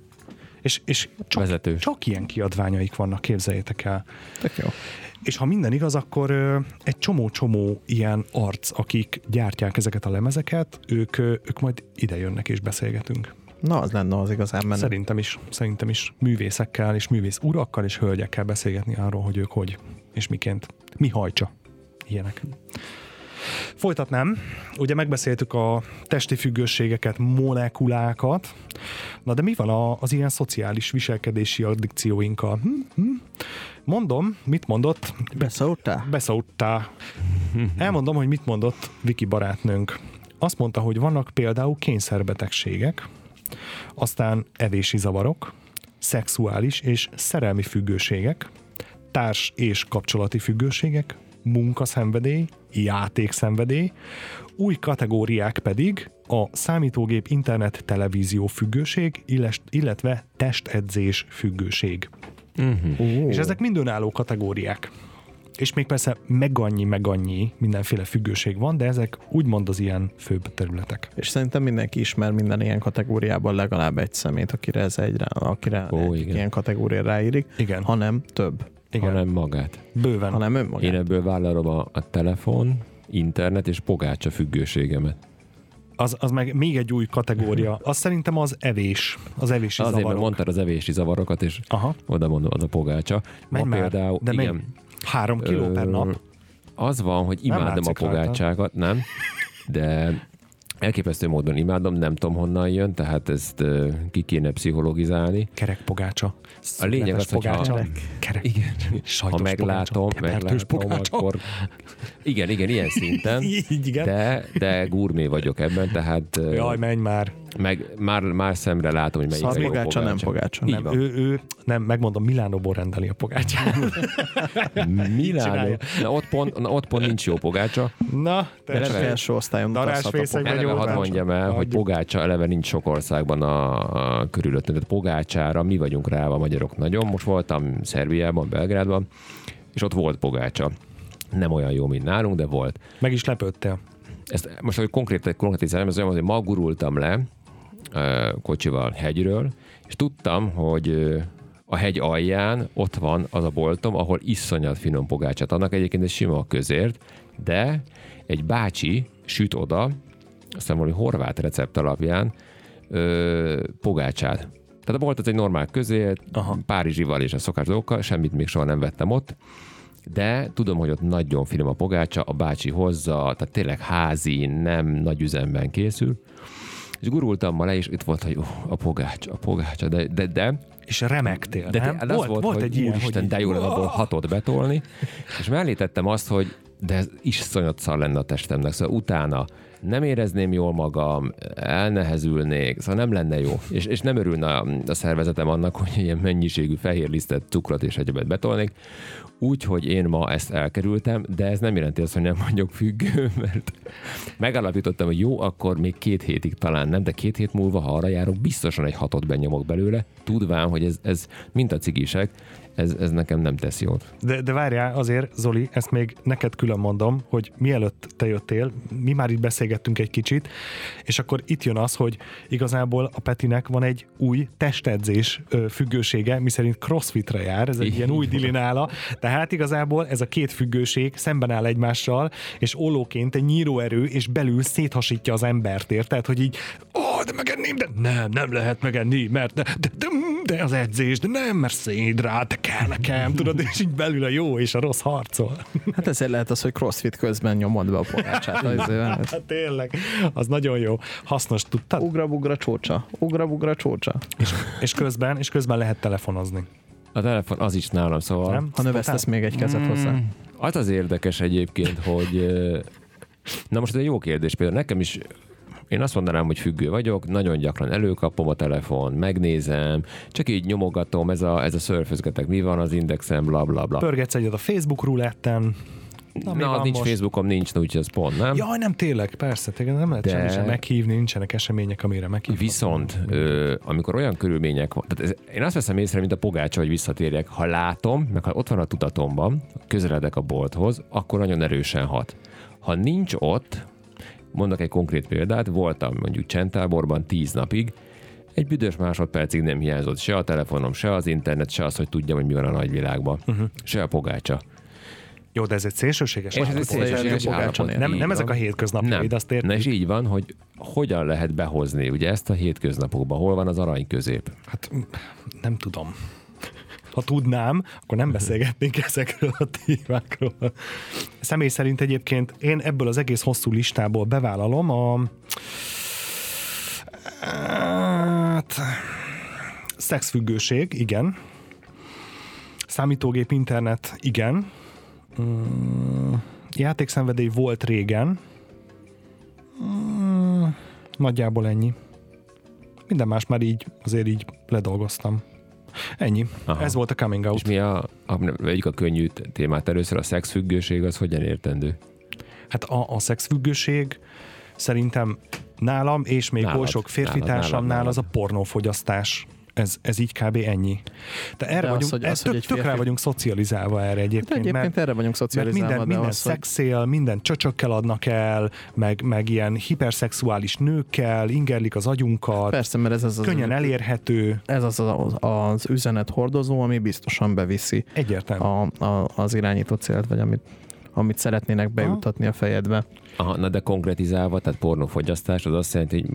És, és csak, Vezetős. csak ilyen kiadványaik vannak, képzeljétek el. Tök jó. És ha minden igaz, akkor egy csomó-csomó ilyen arc, akik gyártják ezeket a lemezeket, ők, ők majd ide jönnek és beszélgetünk. Na, az lenne az igazán menő. Szerintem is, szerintem is művészekkel és művész urakkal és hölgyekkel beszélgetni arról, hogy ők hogy és miként, mi hajtsa. Ilyenek. Folytatnám. Ugye megbeszéltük a testi függőségeket, molekulákat. Na de mi van a, az ilyen szociális viselkedési addikcióinkkal? Hm? Hm? Mondom, mit mondott? Beszóltál? Beszóltál. Elmondom, hogy mit mondott Viki barátnőnk. Azt mondta, hogy vannak például kényszerbetegségek, aztán evési zavarok, szexuális és szerelmi függőségek, társ és kapcsolati függőségek, munkaszenvedély, játékszenvedély, új kategóriák pedig a számítógép internet televízió függőség, illetve testedzés függőség. Ó, És ezek mind önálló kategóriák. És még persze meg annyi, meg annyi mindenféle függőség van, de ezek úgymond az ilyen főbb területek. És szerintem mindenki ismer minden ilyen kategóriában legalább egy szemét, akire ez egyre, akire Ó, egy igen. ilyen kategória ráírik, Igen. hanem több, Igen, Hanem magát. bőven. hanem önmagát. Én ebből vállalom a, a telefon, internet és pogácsa függőségemet. Az, az meg még egy új kategória. Az szerintem az evés. Az evési Azért, mert zavarok. mondtad az evési zavarokat, és Aha, oda mondom, az a pogácsa. menj Ma már. például, de igen, menj. Három kiló per nap. Az van, hogy imádom a látszik rajta. pogácsákat, nem? De elképesztő módon imádom, nem tudom honnan jön, tehát ezt ö, ki kéne pszichologizálni. Kerek pogácsa. A lényeg az, hogyha- pogácsa. Kerek. Igen. Ha meglátom, pogácsa, meglátom, akkor... Igen, igen, ilyen szinten. [laughs] Így, igen. De, de gurmé vagyok ebben, tehát Jaj, menj már. meg már, már szemre látom, hogy melyik a jó Szarpogácsa, nem pogácsa. Nem, van. ő, ő, nem, megmondom, Milánóból rendeli a pogácsát. [laughs] Milánó. Na ott, pont, na ott pont nincs jó pogácsa. Na, te eleve- első osztályon Darásfészek utazhat a vagy Eleve jó hadd mondjam el, hogy pogácsa eleve nincs sok országban a, a körülöttünk. Tehát pogácsára mi vagyunk rá a magyarok nagyon. Most voltam Szerbiában, Belgrádban, és ott volt pogácsa. Nem olyan jó, mint nálunk, de volt. Meg is lepődtél. Ezt most, hogy konkrét, konkrétizálom, ez olyan, hogy ma gurultam le kocsival hegyről, és tudtam, hogy a hegy alján ott van az a boltom, ahol iszonyat finom pogácsát adnak. Egyébként ez sima a közért, de egy bácsi süt oda, aztán valami horvát recept alapján ö, pogácsát. Tehát a bolt az egy normál közért, Aha. Párizsival és a szokás dolgokkal, semmit még soha nem vettem ott, de tudom, hogy ott nagyon finom a pogácsa, a bácsi hozza, tehát tényleg házi, nem nagy üzemben készül. És gurultam ma le, és itt volt, hogy oh, a pogácsa, a pogácsa, de, de, de, És remektél, de, nem? de volt, volt hogy egy ilyen, úristen, hogy de jó lenne abból hatot betolni, és mellé tettem azt, hogy de ez iszonyat szar lenne a testemnek, szóval utána nem érezném jól magam, elnehezülnék, szóval nem lenne jó. És, és nem örülne a, szervezetem annak, hogy ilyen mennyiségű fehér lisztet, cukrot és egyebet betolnék. Úgyhogy én ma ezt elkerültem, de ez nem jelenti azt, hogy nem vagyok függő, [laughs] mert megállapítottam, hogy jó, akkor még két hétig talán nem, de két hét múlva, ha arra járok, biztosan egy hatot benyomok belőle, tudván, hogy ez, ez mint a cigisek, ez, ez nekem nem tesz jót. De, de várjál, azért, Zoli, ezt még neked külön mondom, hogy mielőtt te jöttél, mi már itt beszélgettünk egy kicsit, és akkor itt jön az, hogy igazából a Petinek van egy új testedzés függősége, miszerint crossfitre jár, ez egy ilyen új dilinála, tehát igazából ez a két függőség szemben áll egymással, és ollóként egy nyíróerő, és belül széthasítja az embert, érted? Hogy így, ó, oh, de megenném, de nem, nem lehet megenni, mert de, de, de, de az edzés, de nem, mert szédrá, te kell nekem, tudod, és így belül a jó és a rossz harcol. Hát ezért lehet az, hogy crossfit közben nyomod be a pogácsát. [laughs] Hát tényleg, az nagyon jó. Hasznos, tudtad? Ugra-bugra csócsa. Ugra-bugra csócsa. És, és, közben, és közben lehet telefonozni. A telefon az is nálam, szóval... Nem? Ha növesztesz még egy kezet hozzá. Az az érdekes egyébként, hogy... Na most ez egy jó kérdés például. Nekem is én azt mondanám, hogy függő vagyok, nagyon gyakran előkapom a telefon, megnézem, csak így nyomogatom, ez a, ez a szörfözgetek, mi van az indexem, bla bla bla. Pörgetsz egyet a Facebook ruletten. Na, Na, az nincs most? Facebookom, nincs, úgyhogy ez pont, nem? Jaj, nem tényleg, persze, tényleg nem lehet De- semmi sem meghívni, nincsenek események, amire meghívni. Viszont, ö, amikor olyan körülmények van, tehát ez, én azt veszem észre, mint a pogácsa, hogy visszatérjek. Ha látom, meg ha ott van a tudatomban, közeledek a bolthoz, akkor nagyon erősen hat. Ha nincs ott, mondok egy konkrét példát, voltam mondjuk csendtáborban tíz napig, egy büdös másodpercig nem hiányzott se a telefonom, se az internet, se az, hogy tudjam, hogy mi van a nagyvilágban, uh-huh. se a pogácsa. Jó, de ez egy szélsőséges És ez egy szélsőséges állapot. Nem, nem ezek a hétköznapjaid, azt érted? Na és így van, hogy hogyan lehet behozni ugye ezt a hétköznapokba, hol van az arany közép. Hát nem tudom. Ha tudnám, akkor nem beszélgetnénk [laughs] ezekről a témákról. Személy szerint egyébként én ebből az egész hosszú listából bevállalom a hát, szexfüggőség, igen. Számítógép, internet, igen. Mm, Játékszenvedély volt régen. Mm, Nagyjából ennyi. Minden más már így, azért így ledolgoztam. Ennyi. Aha. Ez volt a coming out. És mi a, a, vegyük a könnyű témát először, a szexfüggőség az hogyan értendő? Hát a, a szexfüggőség szerintem nálam, és még Nálad, oly sok férfi nálad, nálad, társamnál nálad. az a pornófogyasztás. Ez, ez így kb. ennyi. De erre De az, vagyunk, hogy- ez az, hogy tök, egy tök rá vagyunk szocializálva erre De egyébként. egyébként mert, erre vagyunk mert szocializálva, minden, de minden az, hogy szexél, minden csöcsökkel adnak el, meg, meg ilyen hiperszexuális nőkkel, ingerlik az agyunkat, persze, mert ez az, az, könnyen elérhető, ez az, az, az üzenet hordozó, ami biztosan beviszi egyértelmű. a, a, az irányító célt, vagy amit, amit szeretnének bejutatni a fejedbe. Aha, na de konkretizálva, tehát pornófogyasztás, az azt jelenti, hogy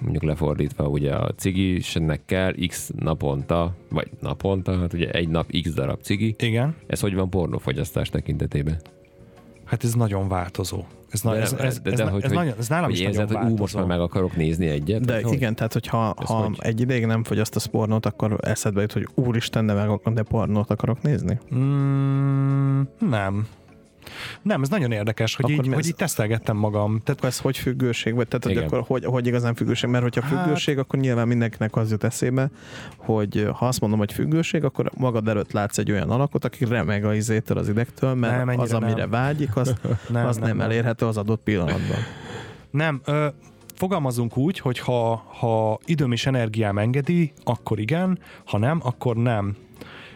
mondjuk lefordítva, ugye a cigisnek kell x naponta, vagy naponta, hát ugye egy nap x darab cigi. Igen, Ez hogy van pornófogyasztás tekintetében? hát ez nagyon változó. Ez, na, De ez, ez, de- ez, de ez, hogy- ez, hogy- nagyon, ez nálam Hogy is nagyon érzed, hogy változó. ú, most már meg akarok nézni egyet? De hogy? igen, tehát hogyha Ez ha hogy? egy ideig nem fogyasztasz pornót, akkor eszedbe jut, hogy úristen, de, meg, de pornót akarok nézni? Mm, nem. Nem, ez nagyon érdekes, hogy, Akkor így, mi hogy ez? így tesztelgettem magam. Tehát Akkor ez hogy függőség? Vagy tehát, hogy akkor hogy, hogy igazán függőség? Mert hogyha Hát- függőség, akkor nyilván mindenkinek az jut eszébe, hogy ha azt mondom, hogy függőség, akkor magad előtt látsz egy olyan alakot, aki remeg a izétől, az idegtől, mert Nem, az, amire nem. vágyik, az Nem, az nem nem. elérhető az adott pillanatban. Nem, ö, fogalmazunk úgy, hogy ha, ha időm és energiám engedi, akkor igen, ha nem, akkor nem.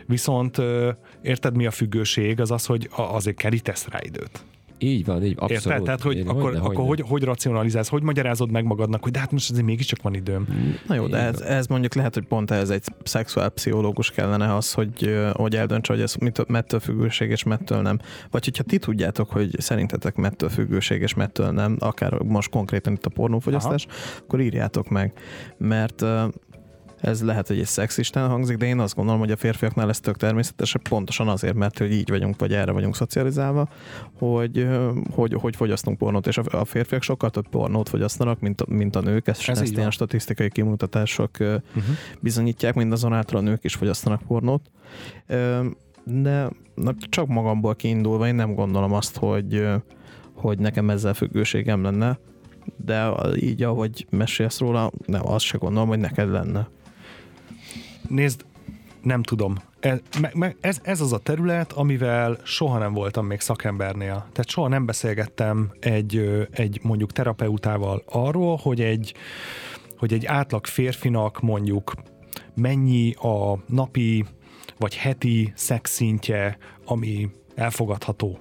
Viszont ö, érted, mi a függőség? Az az, hogy azért kerítesz rá időt. Így van, így abszolút. Érted? Tehát, hogy Én- akkor, hogyne, akkor hogyne. hogy, hogy racionalizálsz, hogy magyarázod meg magadnak, hogy de hát most azért mégiscsak van időm. Na jó, de ez, ez mondjuk lehet, hogy pont ez egy szexuálpszichológus kellene az, hogy, hogy eldöntse, hogy ez mit, mettől függőség és mettől nem. Vagy hogyha ti tudjátok, hogy szerintetek mettől függőség és mettől nem, akár most konkrétan itt a pornófogyasztás, akkor írjátok meg. Mert ez lehet, hogy egy szexisten hangzik, de én azt gondolom, hogy a férfiaknál ez tök természetes, pontosan azért, mert hogy így vagyunk, vagy erre vagyunk szocializálva, hogy, hogy, hogy fogyasztunk pornót, és a férfiak sokkal több pornót fogyasztanak, mint a, mint a nők, ezt, Ez ezt ilyen statisztikai kimutatások Uh-huh. bizonyítják, mindazonáltal a nők is fogyasztanak pornót. De na, csak magamból kiindulva én nem gondolom azt, hogy, hogy nekem ezzel függőségem lenne, de így, ahogy mesélsz róla, nem, azt se gondolom, hogy neked lenne. Nézd, nem tudom. Me, ez, ez az a terület, amivel soha nem voltam még szakembernél. Tehát soha nem beszélgettem egy, egy mondjuk terapeutával arról, hogy egy, hogy egy átlag férfinak mondjuk mennyi a napi vagy heti szexszintje, ami elfogadható.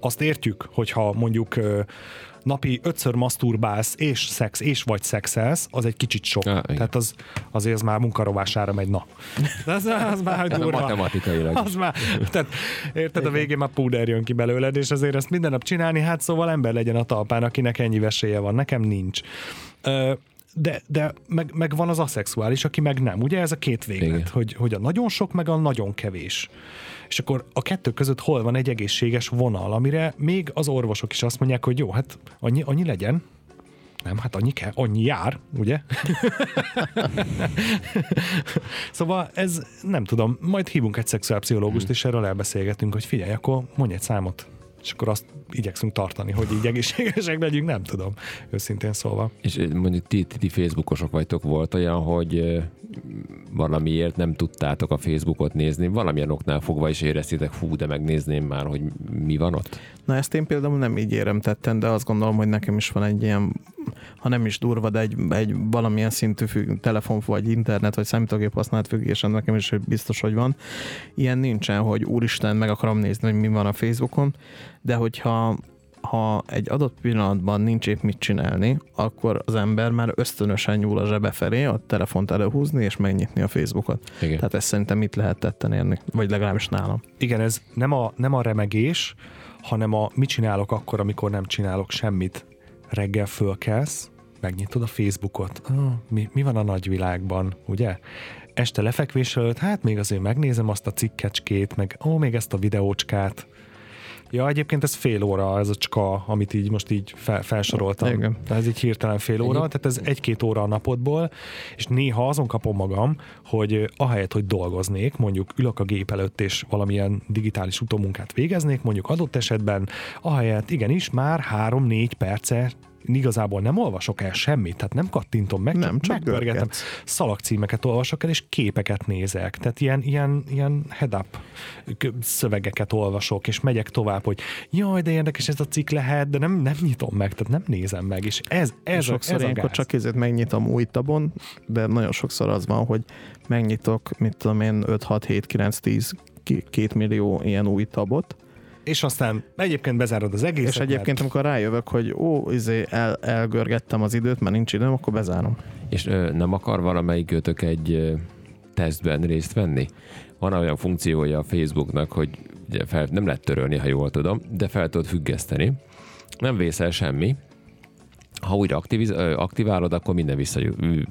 azt értjük, hogyha mondjuk napi ötször maszturbálsz, és szex, és vagy szexelsz, az egy kicsit sok. Igen. Tehát az, azért az már munkarovására megy, na. De az, az már durva. matematikailag. Az már, tehát érted, a végén már púder jön ki belőled, és azért ezt minden nap csinálni, hát szóval ember legyen a talpán, akinek ennyi vesélye van, nekem nincs. Ö, de, de meg, meg van az aszexuális, aki meg nem. Ugye ez a két véglet, Igen. hogy, hogy a nagyon sok, meg a nagyon kevés. És akkor a kettő között hol van egy egészséges vonal, amire még az orvosok is azt mondják, hogy jó, hát annyi, annyi legyen, nem, hát annyi kell, annyi jár, ugye? [laughs] szóval ez, nem tudom, majd hívunk egy szexuálpszichológust, és erről elbeszélgetünk, hogy figyelj, akkor mondj egy számot. És akkor azt igyekszünk tartani, hogy így egészségesek legyünk, nem tudom, őszintén szólva. És eh, mondjuk ti, ti, ti Facebookosok vagytok, volt olyan, hogy eh, valamiért nem tudtátok a Facebookot nézni, valamilyen oknál fogva is éreztétek, fú, de megnézném már, hogy mi van ott. Na ezt én például nem így érem tetten, de azt gondolom, hogy nekem is van egy ilyen, ha nem is durva, de egy, egy valamilyen szintű függ, telefon vagy internet vagy számítógép használat függésen nekem is biztos, hogy van. Ilyen nincsen, hogy úristen, meg akarom nézni, hogy mi van a Facebookon, de hogyha ha egy adott pillanatban nincs épp mit csinálni, akkor az ember már ösztönösen nyúl a zsebe felé, a telefont előhúzni és megnyitni a Facebookot. Igen. Tehát ezt szerintem mit lehet tetten érni, vagy legalábbis nálam. Igen, ez nem a, nem a remegés, hanem a mit csinálok akkor, amikor nem csinálok semmit. Reggel fölkelsz, megnyitod a Facebookot. Ah, mi, mi van a nagyvilágban, ugye? Este lefekvés előtt, hát még azért megnézem azt a cikkecskét, meg ó, még ezt a videócskát. Ja, egyébként ez fél óra, ez a cska, amit így most így fel, felsoroltam. Igen. Tehát ez így hirtelen fél óra, tehát ez egy-két óra a napodból, és néha azon kapom magam, hogy ahelyett, hogy dolgoznék, mondjuk ülök a gép előtt, és valamilyen digitális utómunkát végeznék, mondjuk adott esetben, ahelyett igenis már három-négy perce igazából nem olvasok el semmit, tehát nem kattintom meg, Nem, csak megpörgetem. görgetsz. Szalagcímeket olvasok el, és képeket nézek. Tehát ilyen, ilyen, ilyen head-up szövegeket olvasok, és megyek tovább, hogy jaj, de érdekes ez a cikk lehet, de nem, nem nyitom meg, tehát nem nézem meg, és ez, ez, a, sokszor ez a ilyenkor gáz. csak ezért megnyitom új tabon, de nagyon sokszor az van, hogy megnyitok, mit tudom én, 5, 6, 7, 9, 10, 2 millió ilyen új tabot, És aztán egyébként bezárod az egészet. és egyébként amikor rájövök, hogy ó, izé, el, elgörgettem az időt, mert nincs időm, akkor bezárom. És ö, nem akar valamelyikőtök egy ö, tesztben részt venni? Van olyan funkciója a Facebooknak, hogy ugye fel, nem lehet törölni, ha jól tudom, de fel tudod függeszteni. Nem vészel semmi. Ha újra aktiviz, ö, aktiválod, akkor minden vissza,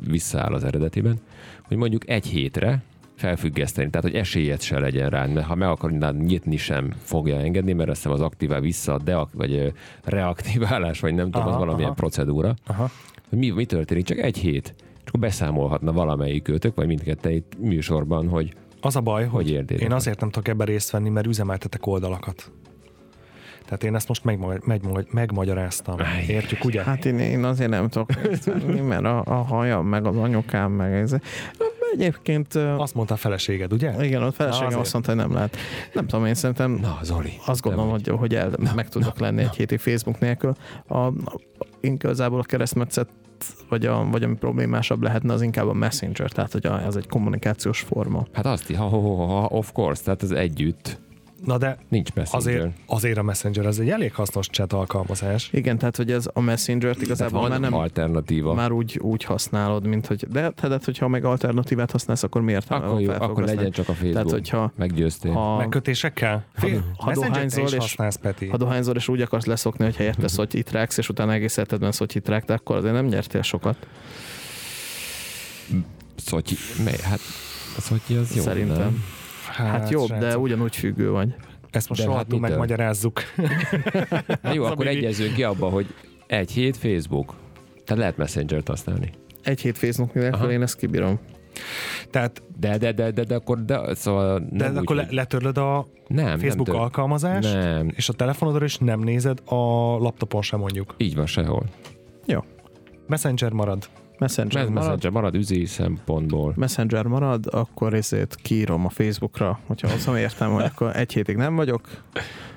visszaáll az eredetiben. Hogy mondjuk egy hétre felfüggeszteni, tehát hogy esélyed se legyen rá, mert ha meg akarnád nyitni sem fogja engedni, mert azt hiszem az aktivál vissza, deak, vagy reaktiválás, vagy nem tudom, Aha, az valamilyen aha. procedúra Aha. hogy mi, mi történik, csak egy hét. És akkor beszámolhatna valamelyik őtök, vagy mindketten itt műsorban, hogy Az a baj, hogy, értétek én azért nem tudok ebben részt venni, mert üzemeltetek oldalakat. Tehát én ezt most megma- megma- megmagyaráztam. Értjük, ugye? Hát én, én azért nem tudok venni, mert a, a hajam, meg az anyukám, meg ez. Egyébként, Azt mondta a feleséged, ugye? igen, Na, feleségem azt mondta, hogy nem lehet. Nem tudom, én szerintem na Zoli. azt gondolom, hogy, hogy el, meg tudok lenni egy hétig Facebook nélkül. A, a, én igazából a keresztmetszet vagy, a, vagy ami problémásabb lehetne, az inkább a Messenger, tehát hogy a, ez egy kommunikációs forma. Hát azt, ha, ha, ha, ha, of course, tehát ez együtt. Na de Nincs messenger. azért, azért a Messenger ez egy elég hasznos chat alkalmazás. Igen, tehát hogy ez a Messenger-t igazából van már nem, alternatíva. már úgy, úgy használod, mint hogy, de tehát, hogyha meg alternatívát használsz, akkor miért akkor jó, akkor legyen csak a Facebook. Tehát, hogyha Meggyőztél. ha, Megkötésekkel? Ha te dohányzol is és- használsz, Peti. ha dohányzol és úgy akarsz leszokni, hogy helyette szotyit ráksz, és utána egész életedben szotyit rágtál, akkor azért nem nyertél sokat. Szotyi, hát Szotyi az jó, Szerintem. nem? Hát jobb, de srácok, ugyanúgy függő vagy. Ezt most De hát mitől? megmagyarázzuk. Na jó, [laughs] akkor egyezünk ki abba, hogy egy hét Facebook. Tehát lehet Messenger-t használni. Egy hét Facebook nélkül én ezt kibírom. Tehát, De, de, de, de, de akkor, de, szóval nem de úgy, akkor le, letörlöd a nem, Facebook nem tör- alkalmazást, Nem, és a telefonodra is nem nézed a laptopon sem mondjuk. így van sehol. Messenger marad. Messenger Ez marad, Messenger marad üzi szempontból. Messenger marad, akkor ezért kiírom a Facebookra, hogyha azt nem értem, hogy akkor egy hétig nem vagyok,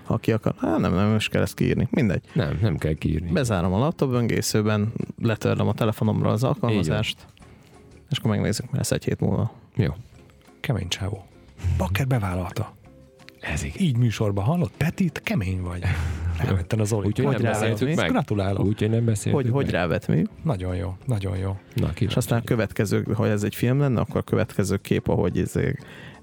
aki akar, hát nem, nem is kell ezt kiírni, mindegy. Nem, nem kell kiírni. Bezárom a laptop böngészőben, letörlöm a telefonomra az alkalmazást, és akkor megnézzük, mi lesz egy hét múlva. Jó. Kemény csávó. Bakker bevállalta. Ez igen. Így műsorban hallott? Peti, te kemény vagy. [laughs] Rávetten az Zoli. Úgyhogy nem Gratulálok. beszéltük meg. Gratulálok. Úgyhogy nem beszéltük Hogy, hogy meg. rávet mi? Nagyon jó, nagyon jó. Na, És kíváncsi. aztán a következő, ha ez egy film lenne, akkor a következő kép, ahogy izé,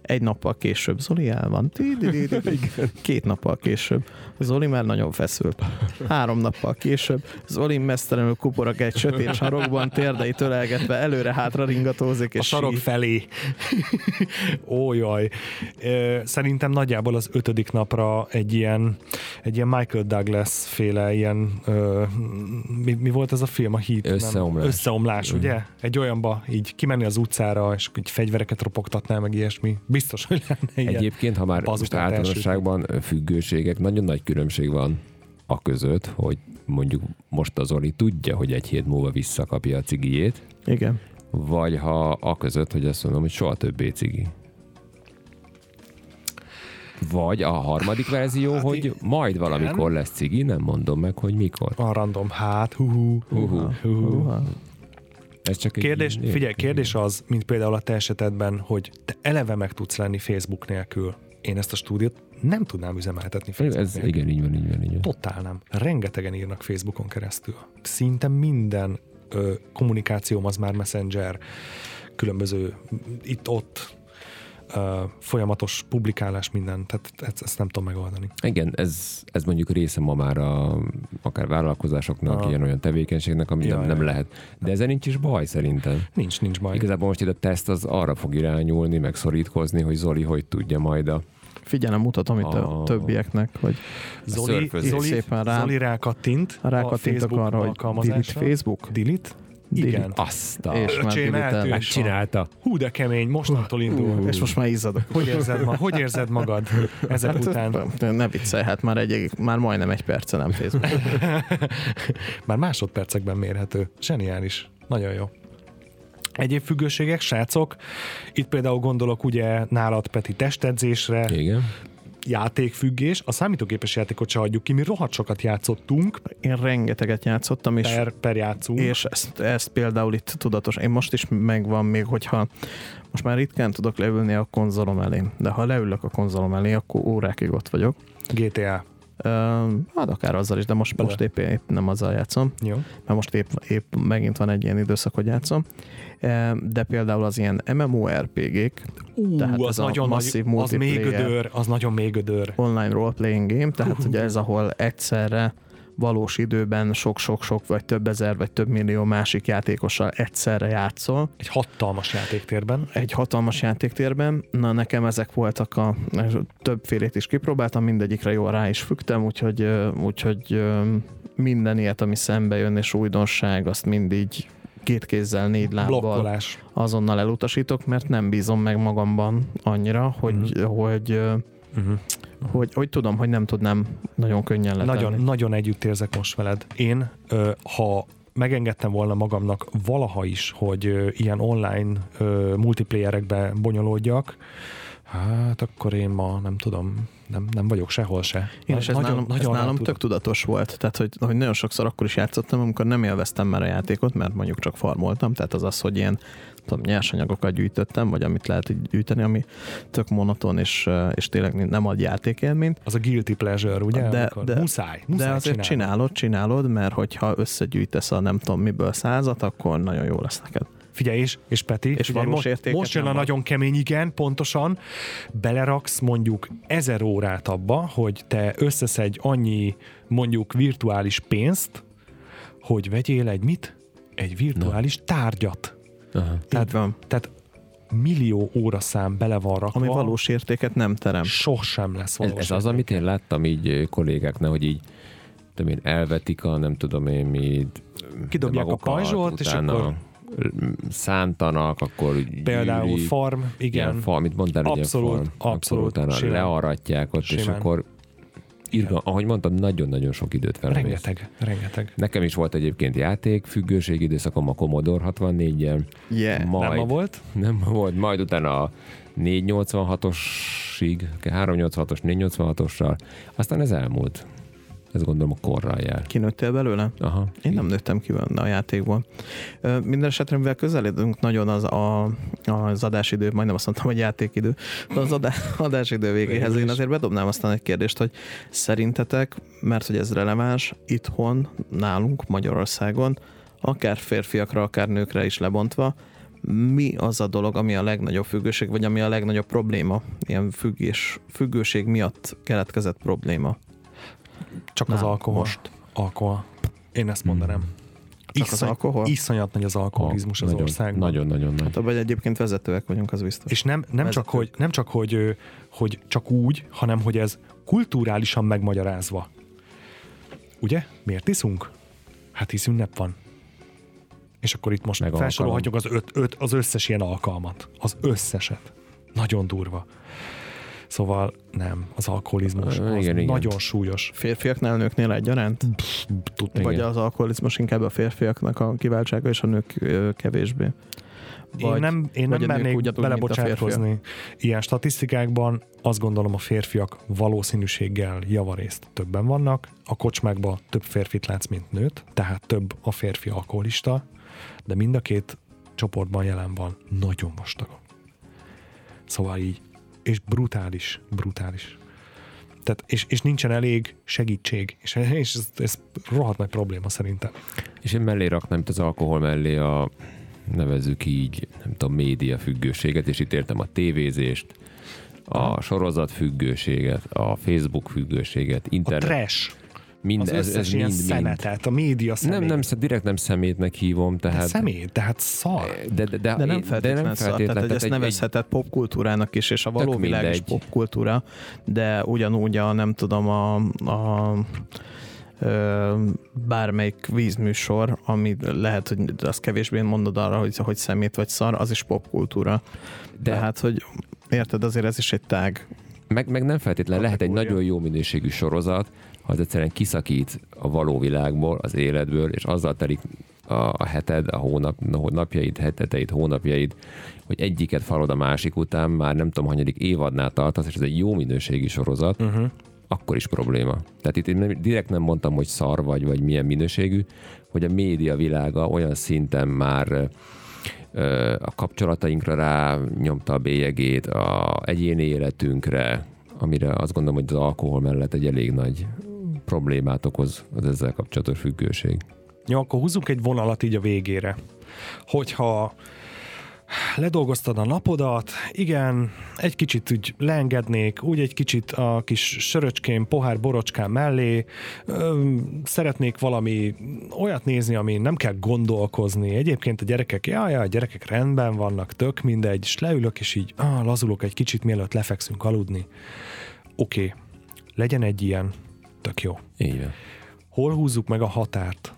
egy nappal később Zoli el van. [laughs] Két nappal később. Zoli már nagyon feszült. Három nappal később Zoli mesztelenül kuporog egy sötét sarokban, térdeit ölelgetve előre-hátra ringatózik, és a sarok sír. felé. Ó, jaj. Szerintem nagyjából az ötödik napra egy ilyen, egy ilyen Michael Douglas féle ilyen, ö, mi, mi volt ez a film, a nem? Összeomlás. Összeomlás, ugye? Egy olyanba így kimenni az utcára, és így fegyvereket ropogtatnál, meg ilyesmi. Biztos, hogy lenne ilyen. Egyébként, ha már most általánosságban függőségek, nagyon nagy különbség van a között, hogy mondjuk most az Oli tudja, hogy egy hét múlva visszakapja a cigijét, Igen. vagy ha a között, hogy azt mondom, hogy soha többé cigi. Vagy a harmadik verzió, Hát hogy majd valamikor lesz cigi, nem mondom meg, hogy mikor. A random, hát, hú, hú, Uhú. hú. Ez csak egy Kérdés, ilyen- figyelj, kérdés az, mint például a te esetedben, hogy te eleve meg tudsz lenni Facebook nélkül. Én ezt a stúdiót nem tudnám üzemeltetni Facebook Ez nélkül. igen, így van, így van, így van. Totál nem. Rengetegen írnak Facebookon keresztül. Szinte minden ö, kommunikációm az már Messenger, különböző itt-ott folyamatos publikálás, minden. Tehát ezt, ezt nem tudom megoldani. Igen, ez, ez mondjuk része ma már a, akár vállalkozásoknak, Aha. ilyen-olyan tevékenységnek, ami Ja, nem, nem lehet. De ezen nincs is baj szerintem. Nincs, nincs baj. Igazából most itt a teszt az arra fog irányulni, meg szorítkozni, hogy Zoli hogy tudja majd a... Figyelem, mutatom itt a A- többieknek, hogy Zoli. Zoli, Szépen rá- Zoli rákattint a rákattintok Facebook arra, hogy delete Facebook, Delete? Igen. Azt a... és Öcsém, eltűnt. Megcsinálta. Hú, de kemény, mostantól indul. És most már izzadok. Hogy érzed, ma, hogy érzed magad ezek Hát, után? Ne viccelj, hát már, egy, már majdnem egy perce nem Facebook. [laughs] Már másodpercekben mérhető. Zseniális. Nagyon jó. Egyéb függőségek, srácok, itt például gondolok ugye nálad Peti testedzésre, Igen. Játékfüggés, a számítógépes játékot se hagyjuk ki, mi rohadt sokat játszottunk, Én rengeteget játszottam, és per, per játszunk. És ezt, ezt például itt tudatos. Én most is megvan még, hogyha most már ritkán tudok leülni a konzolom elé, de ha leülök a konzolom elé, akkor órákig ott vagyok. GTA. Uh, hát akár azzal is, de most, Bele. most épp, épp nem azzal játszom, Jó. mert most épp, épp megint van egy ilyen időszak, hogy játszom. De például az ilyen MMORPG-k, Ú, Tehát az ez a nagyon masszív nagy, az még ödör, az nagyon még ödör. online role-playing game, tehát ugye ez, ahol egyszerre valós időben sok-sok-sok, vagy több ezer, vagy több millió másik játékossal egyszerre játszol, Egy hatalmas játéktérben. egy hatalmas játéktérben. Na, nekem ezek voltak a többfélét is kipróbáltam, mindegyikre jól rá is fügtem, úgyhogy, úgyhogy minden ilyet, ami szembe jön, és újdonság, azt mindig két kézzel, négy lábbal Blokkolás. azonnal elutasítok, mert nem bízom meg magamban annyira, hogy, Mhm. hogy, Uh-huh. Hogy, hogy tudom, hogy nem tudnám nagyon könnyen letenni. Nagyon, nagyon együtt érzek most veled. Én, ö, ha megengedtem volna magamnak valaha is, hogy ö, ilyen online ö, multiplayerekbe bonyolódjak, hát akkor én ma nem tudom, nem, nem vagyok sehol se. Én is ez nagyon, nálam, ez nagyon nálam rá tök tudatos volt, tehát hogy, hogy nagyon sokszor akkor is játszottam, amikor nem élveztem már a játékot, mert mondjuk csak farmoltam, tehát az az, hogy ilyen tudom, nyersanyagokat gyűjtöttem, vagy amit lehet így gyűjteni, ami tök monoton, és, és tényleg nem ad játékélményt. Az a guilty pleasure, ugye? De- Amikor de- muszáj, muszáj De azért csinálni. csinálod, csinálod, mert hogyha összegyűjtesz a nem tudom miből százat, akkor nagyon jó lesz neked. Figyelj, és, és Peti, És figyelj, most, most jön a ad. nagyon kemény igen, pontosan, beleraksz mondjuk ezer órát abba, hogy te összeszedj annyi mondjuk virtuális pénzt, hogy vegyél egy mit? Egy virtuális tárgyat. Aha. Tehát, Így van. Tehát millió óraszám bele van rakva, Ami valós értéket nem terem. sosem lesz Ez, valós. ez az, amit én láttam így ö, kollégáknál, hogy így tudom én, elvetik a nem tudom én mi Kidobják a pajzsolt, és akkor- szántanak, akkor Például gyűrik, farm, igen. Ilyen fa, amit mondtál, Abszolút, ilyen farm, abszolút, akkor utána simán. learatják ott, és Simán. akkor irga, ahogy mondtam, nagyon-nagyon sok időt felmész. rengeteg, rengeteg. Nekem is volt egyébként játék, függőség időszakom a Commodore 64-jel. Yeah. Majd, Nem ma volt? Nem ma volt, majd utána a 486-osig, 386-os, 486-ossal, aztán ez elmúlt. Ez gondolom a korral jár. Kinőttél belőle? Aha. Én nem nőttem ki benne a játékból. Ö, Minden esetre, mivel közeledünk nagyon az, a, az adásidő, majdnem azt mondtam, hogy játékidő, de az adá, adásidő végéhez én azért bedobnám aztán egy kérdést, hogy szerintetek, mert hogy ez releváns, itthon, nálunk, Magyarországon, akár férfiakra, akár nőkre is lebontva, mi az a dolog, ami a legnagyobb függőség, vagy ami a legnagyobb probléma, ilyen függés, függőség miatt keletkezett probléma? Csak az Nem, alkohol. most. Alkohol. Én ezt mondanám. Csak az alkohol? Iszonyat nagy az alkoholizmus az nagyon, országban. Nagyon, nagyon nagy. Hát abban egyébként vezetőek vagyunk, az biztos. És nem, nem, csak, hogy, nem csak, hogy, hogy csak úgy, hanem hogy ez kulturálisan megmagyarázva. Ugye? Miért iszunk? Hát hisz ünnep van. És akkor itt most Meg felsorolhatjuk az, öt, öt, az összes ilyen alkalmat. Az összeset. Nagyon durva. Szóval nem, az alkoholizmus az igen, igen. nagyon súlyos. Férfiaknál, nőknél egyaránt? Tudni. Vagy Igen. az alkoholizmus inkább a férfiaknak a kiváltsága, és a nők kevésbé? Én nem, én vagy nem mernék belebocsátkozni ilyen statisztikákban. Azt gondolom a férfiak valószínűséggel javarészt többen vannak. A kocsmákban több férfit látsz, mint nőt, tehát több a férfi alkoholista, de mind a két csoportban jelen van nagyon vastagok. Szóval így, és brutális, brutális. Tehát, és, és nincsen elég segítség, és, és ez, ez rohadt nagy probléma szerintem. És én mellé raknám itt az alkohol mellé a nevezzük így, nem tudom, média függőséget, és itt értem a tévézést, a sorozat függőséget, a Facebook függőséget, A internet. trash, mind, az ez, összes ez ilyen mind, mind. szemetet, a média szemét. Nem, nem, direkt nem szemétnek hívom, Tehát, tehát... szemét, tehát szar. De, de, de, De nem feltétlenül, de nem szar, feltétlen. tehát, hogy ezt egy- egy- nevezheted popkultúrának is, és a való világ is popkultúra, de ugyanúgy a, nem tudom, a, a bármelyik vízműsor, ami lehet, hogy az kevésbé mondod arra, hogy, hogy szemét vagy szar, az is popkultúra. De- De hát, hogy érted, azért ez is egy tág. Meg, meg nem feltétlenül lehet egy nagyon jó minőségű sorozat, az egyszerűen kiszakít a való világból, az életből, és azzal telik a, a heted, a hónap, a napjaid, heteteid, hónapjaid, hogy egyiket falod a másik után, már nem tudom, hanyadik évadnál tartasz, és ez egy jó minőségi sorozat, uh-huh. akkor is probléma. Tehát itt én nem, direkt nem mondtam, hogy szar vagy, vagy milyen minőségű, hogy a média világa olyan szinten már ö, a kapcsolatainkra rá nyomta a bélyegét, a egyéni életünkre, amire azt gondolom, hogy az alkohol mellett egy elég nagy problémát okoz az ezzel kapcsolatos függőség. Jó, akkor húzzunk egy vonalat így a végére. Hogyha ledolgoztad a napodat, igen, egy kicsit úgy leengednék, úgy egy kicsit a kis söröcském, pohár borocskám mellé, ö, szeretnék valami olyat nézni, ami nem kell gondolkozni. Egyébként a gyerekek, jaj, jaj, a gyerekek rendben vannak, tök mindegy, és leülök, és így ah, lazulok egy kicsit, mielőtt lefekszünk aludni. Oké, okay, legyen egy ilyen, tök jó Így van. hol húzzuk meg a határt?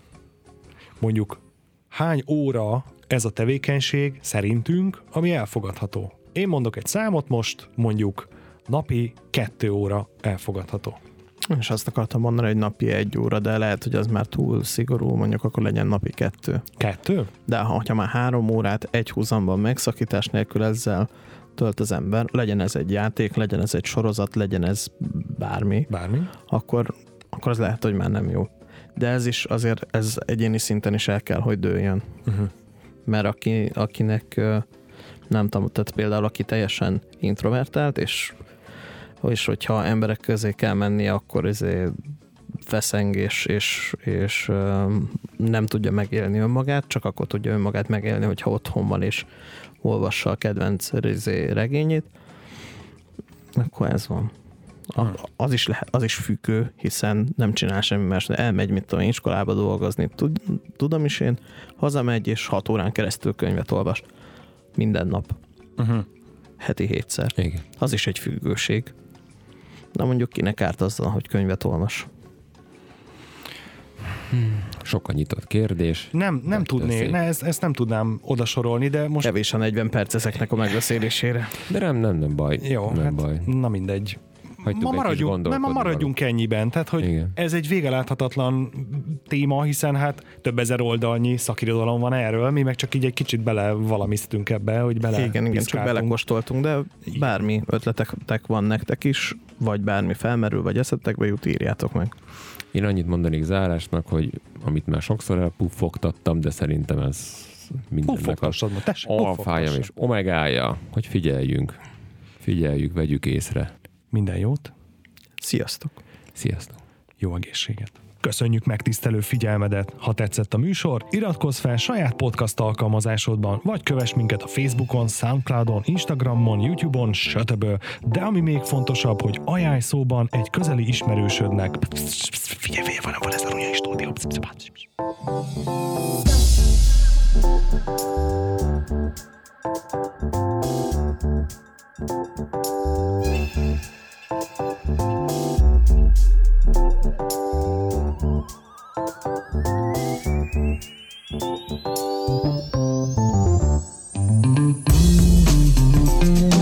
Mondjuk hány óra ez a tevékenység szerintünk, ami elfogadható? Én mondok egy számot most, mondjuk napi kettő óra elfogadható. És azt akartam mondani, hogy napi egy óra, de lehet, hogy az már túl szigorú, mondjuk akkor legyen napi kettő. Kettő? De ha ha már három órát egy húzamban megszakítás nélkül ezzel tölt az ember, legyen ez egy játék, legyen ez egy sorozat, legyen ez bármi, Bármi? akkor, akkor az lehet, hogy már nem jó. De ez is azért, ez egyéni szinten is el kell, hogy dőljön. Uh-huh. Mert aki, akinek nem tudom, tehát például aki teljesen introvertált, és, és hogyha emberek közé kell menni, akkor ezért feszeng, és, és, nem tudja megélni önmagát, csak akkor tudja önmagát megélni, hogyha otthon van, és olvassa a kedvenc izé, regényét, akkor ez van. A, az, is lehet, az is függő, hiszen nem csinál semmi más, elmegy, mit tudom én, iskolába dolgozni. Tud, tudom is én, hazamegy, és hat órán keresztül könyvet olvas. Minden nap. Uh-huh. Heti hétszer. Igen. Az is egy függőség. Na mondjuk kinek árt azzal, hogy könyvet olvas. Sok a nyitott kérdés. Nem, nem tudné, ne, ezt, ezt nem tudnám odasorolni, de most Kevés a 40 perc ezeknek a megbeszélésére. De nem, nem, nem baj. jó, nem hát baj. na mindegy. Hagytuk ma maradjunk, nem, ma maradjunk ennyiben, tehát hogy Igen. ez egy végeláthatatlan téma, hiszen hát több ezer oldalnyi szakirodalom van erről, mi meg csak így egy kicsit bele valamiztünk ebbe, hogy bele igen, igen, csak piszkáltunk. belekóstoltunk, de bármi ötletek van nektek is, vagy bármi felmerül, vagy eszettekbe jut, írjátok meg. Én annyit mondanék zárásnak, hogy amit már sokszor elpuffogtattam, de szerintem ez mindennek a alfája és omegája, hogy figyeljünk. Figyeljük, vegyük észre. Minden jót, Sziasztok! Sziasztok! jó egészséget! Köszönjük megtisztelő figyelmedet! Ha tetszett a műsor, iratkozz fel saját podcast alkalmazásodban, vagy kövess minket a Facebookon, Soundcloudon, Instagramon, YouTube-on, stb. De ami még fontosabb, hogy ajánlj szóban egy közeli ismerősödnek. Figyelj, figyelj, van, van ez a Runyai stúdió. Thank you.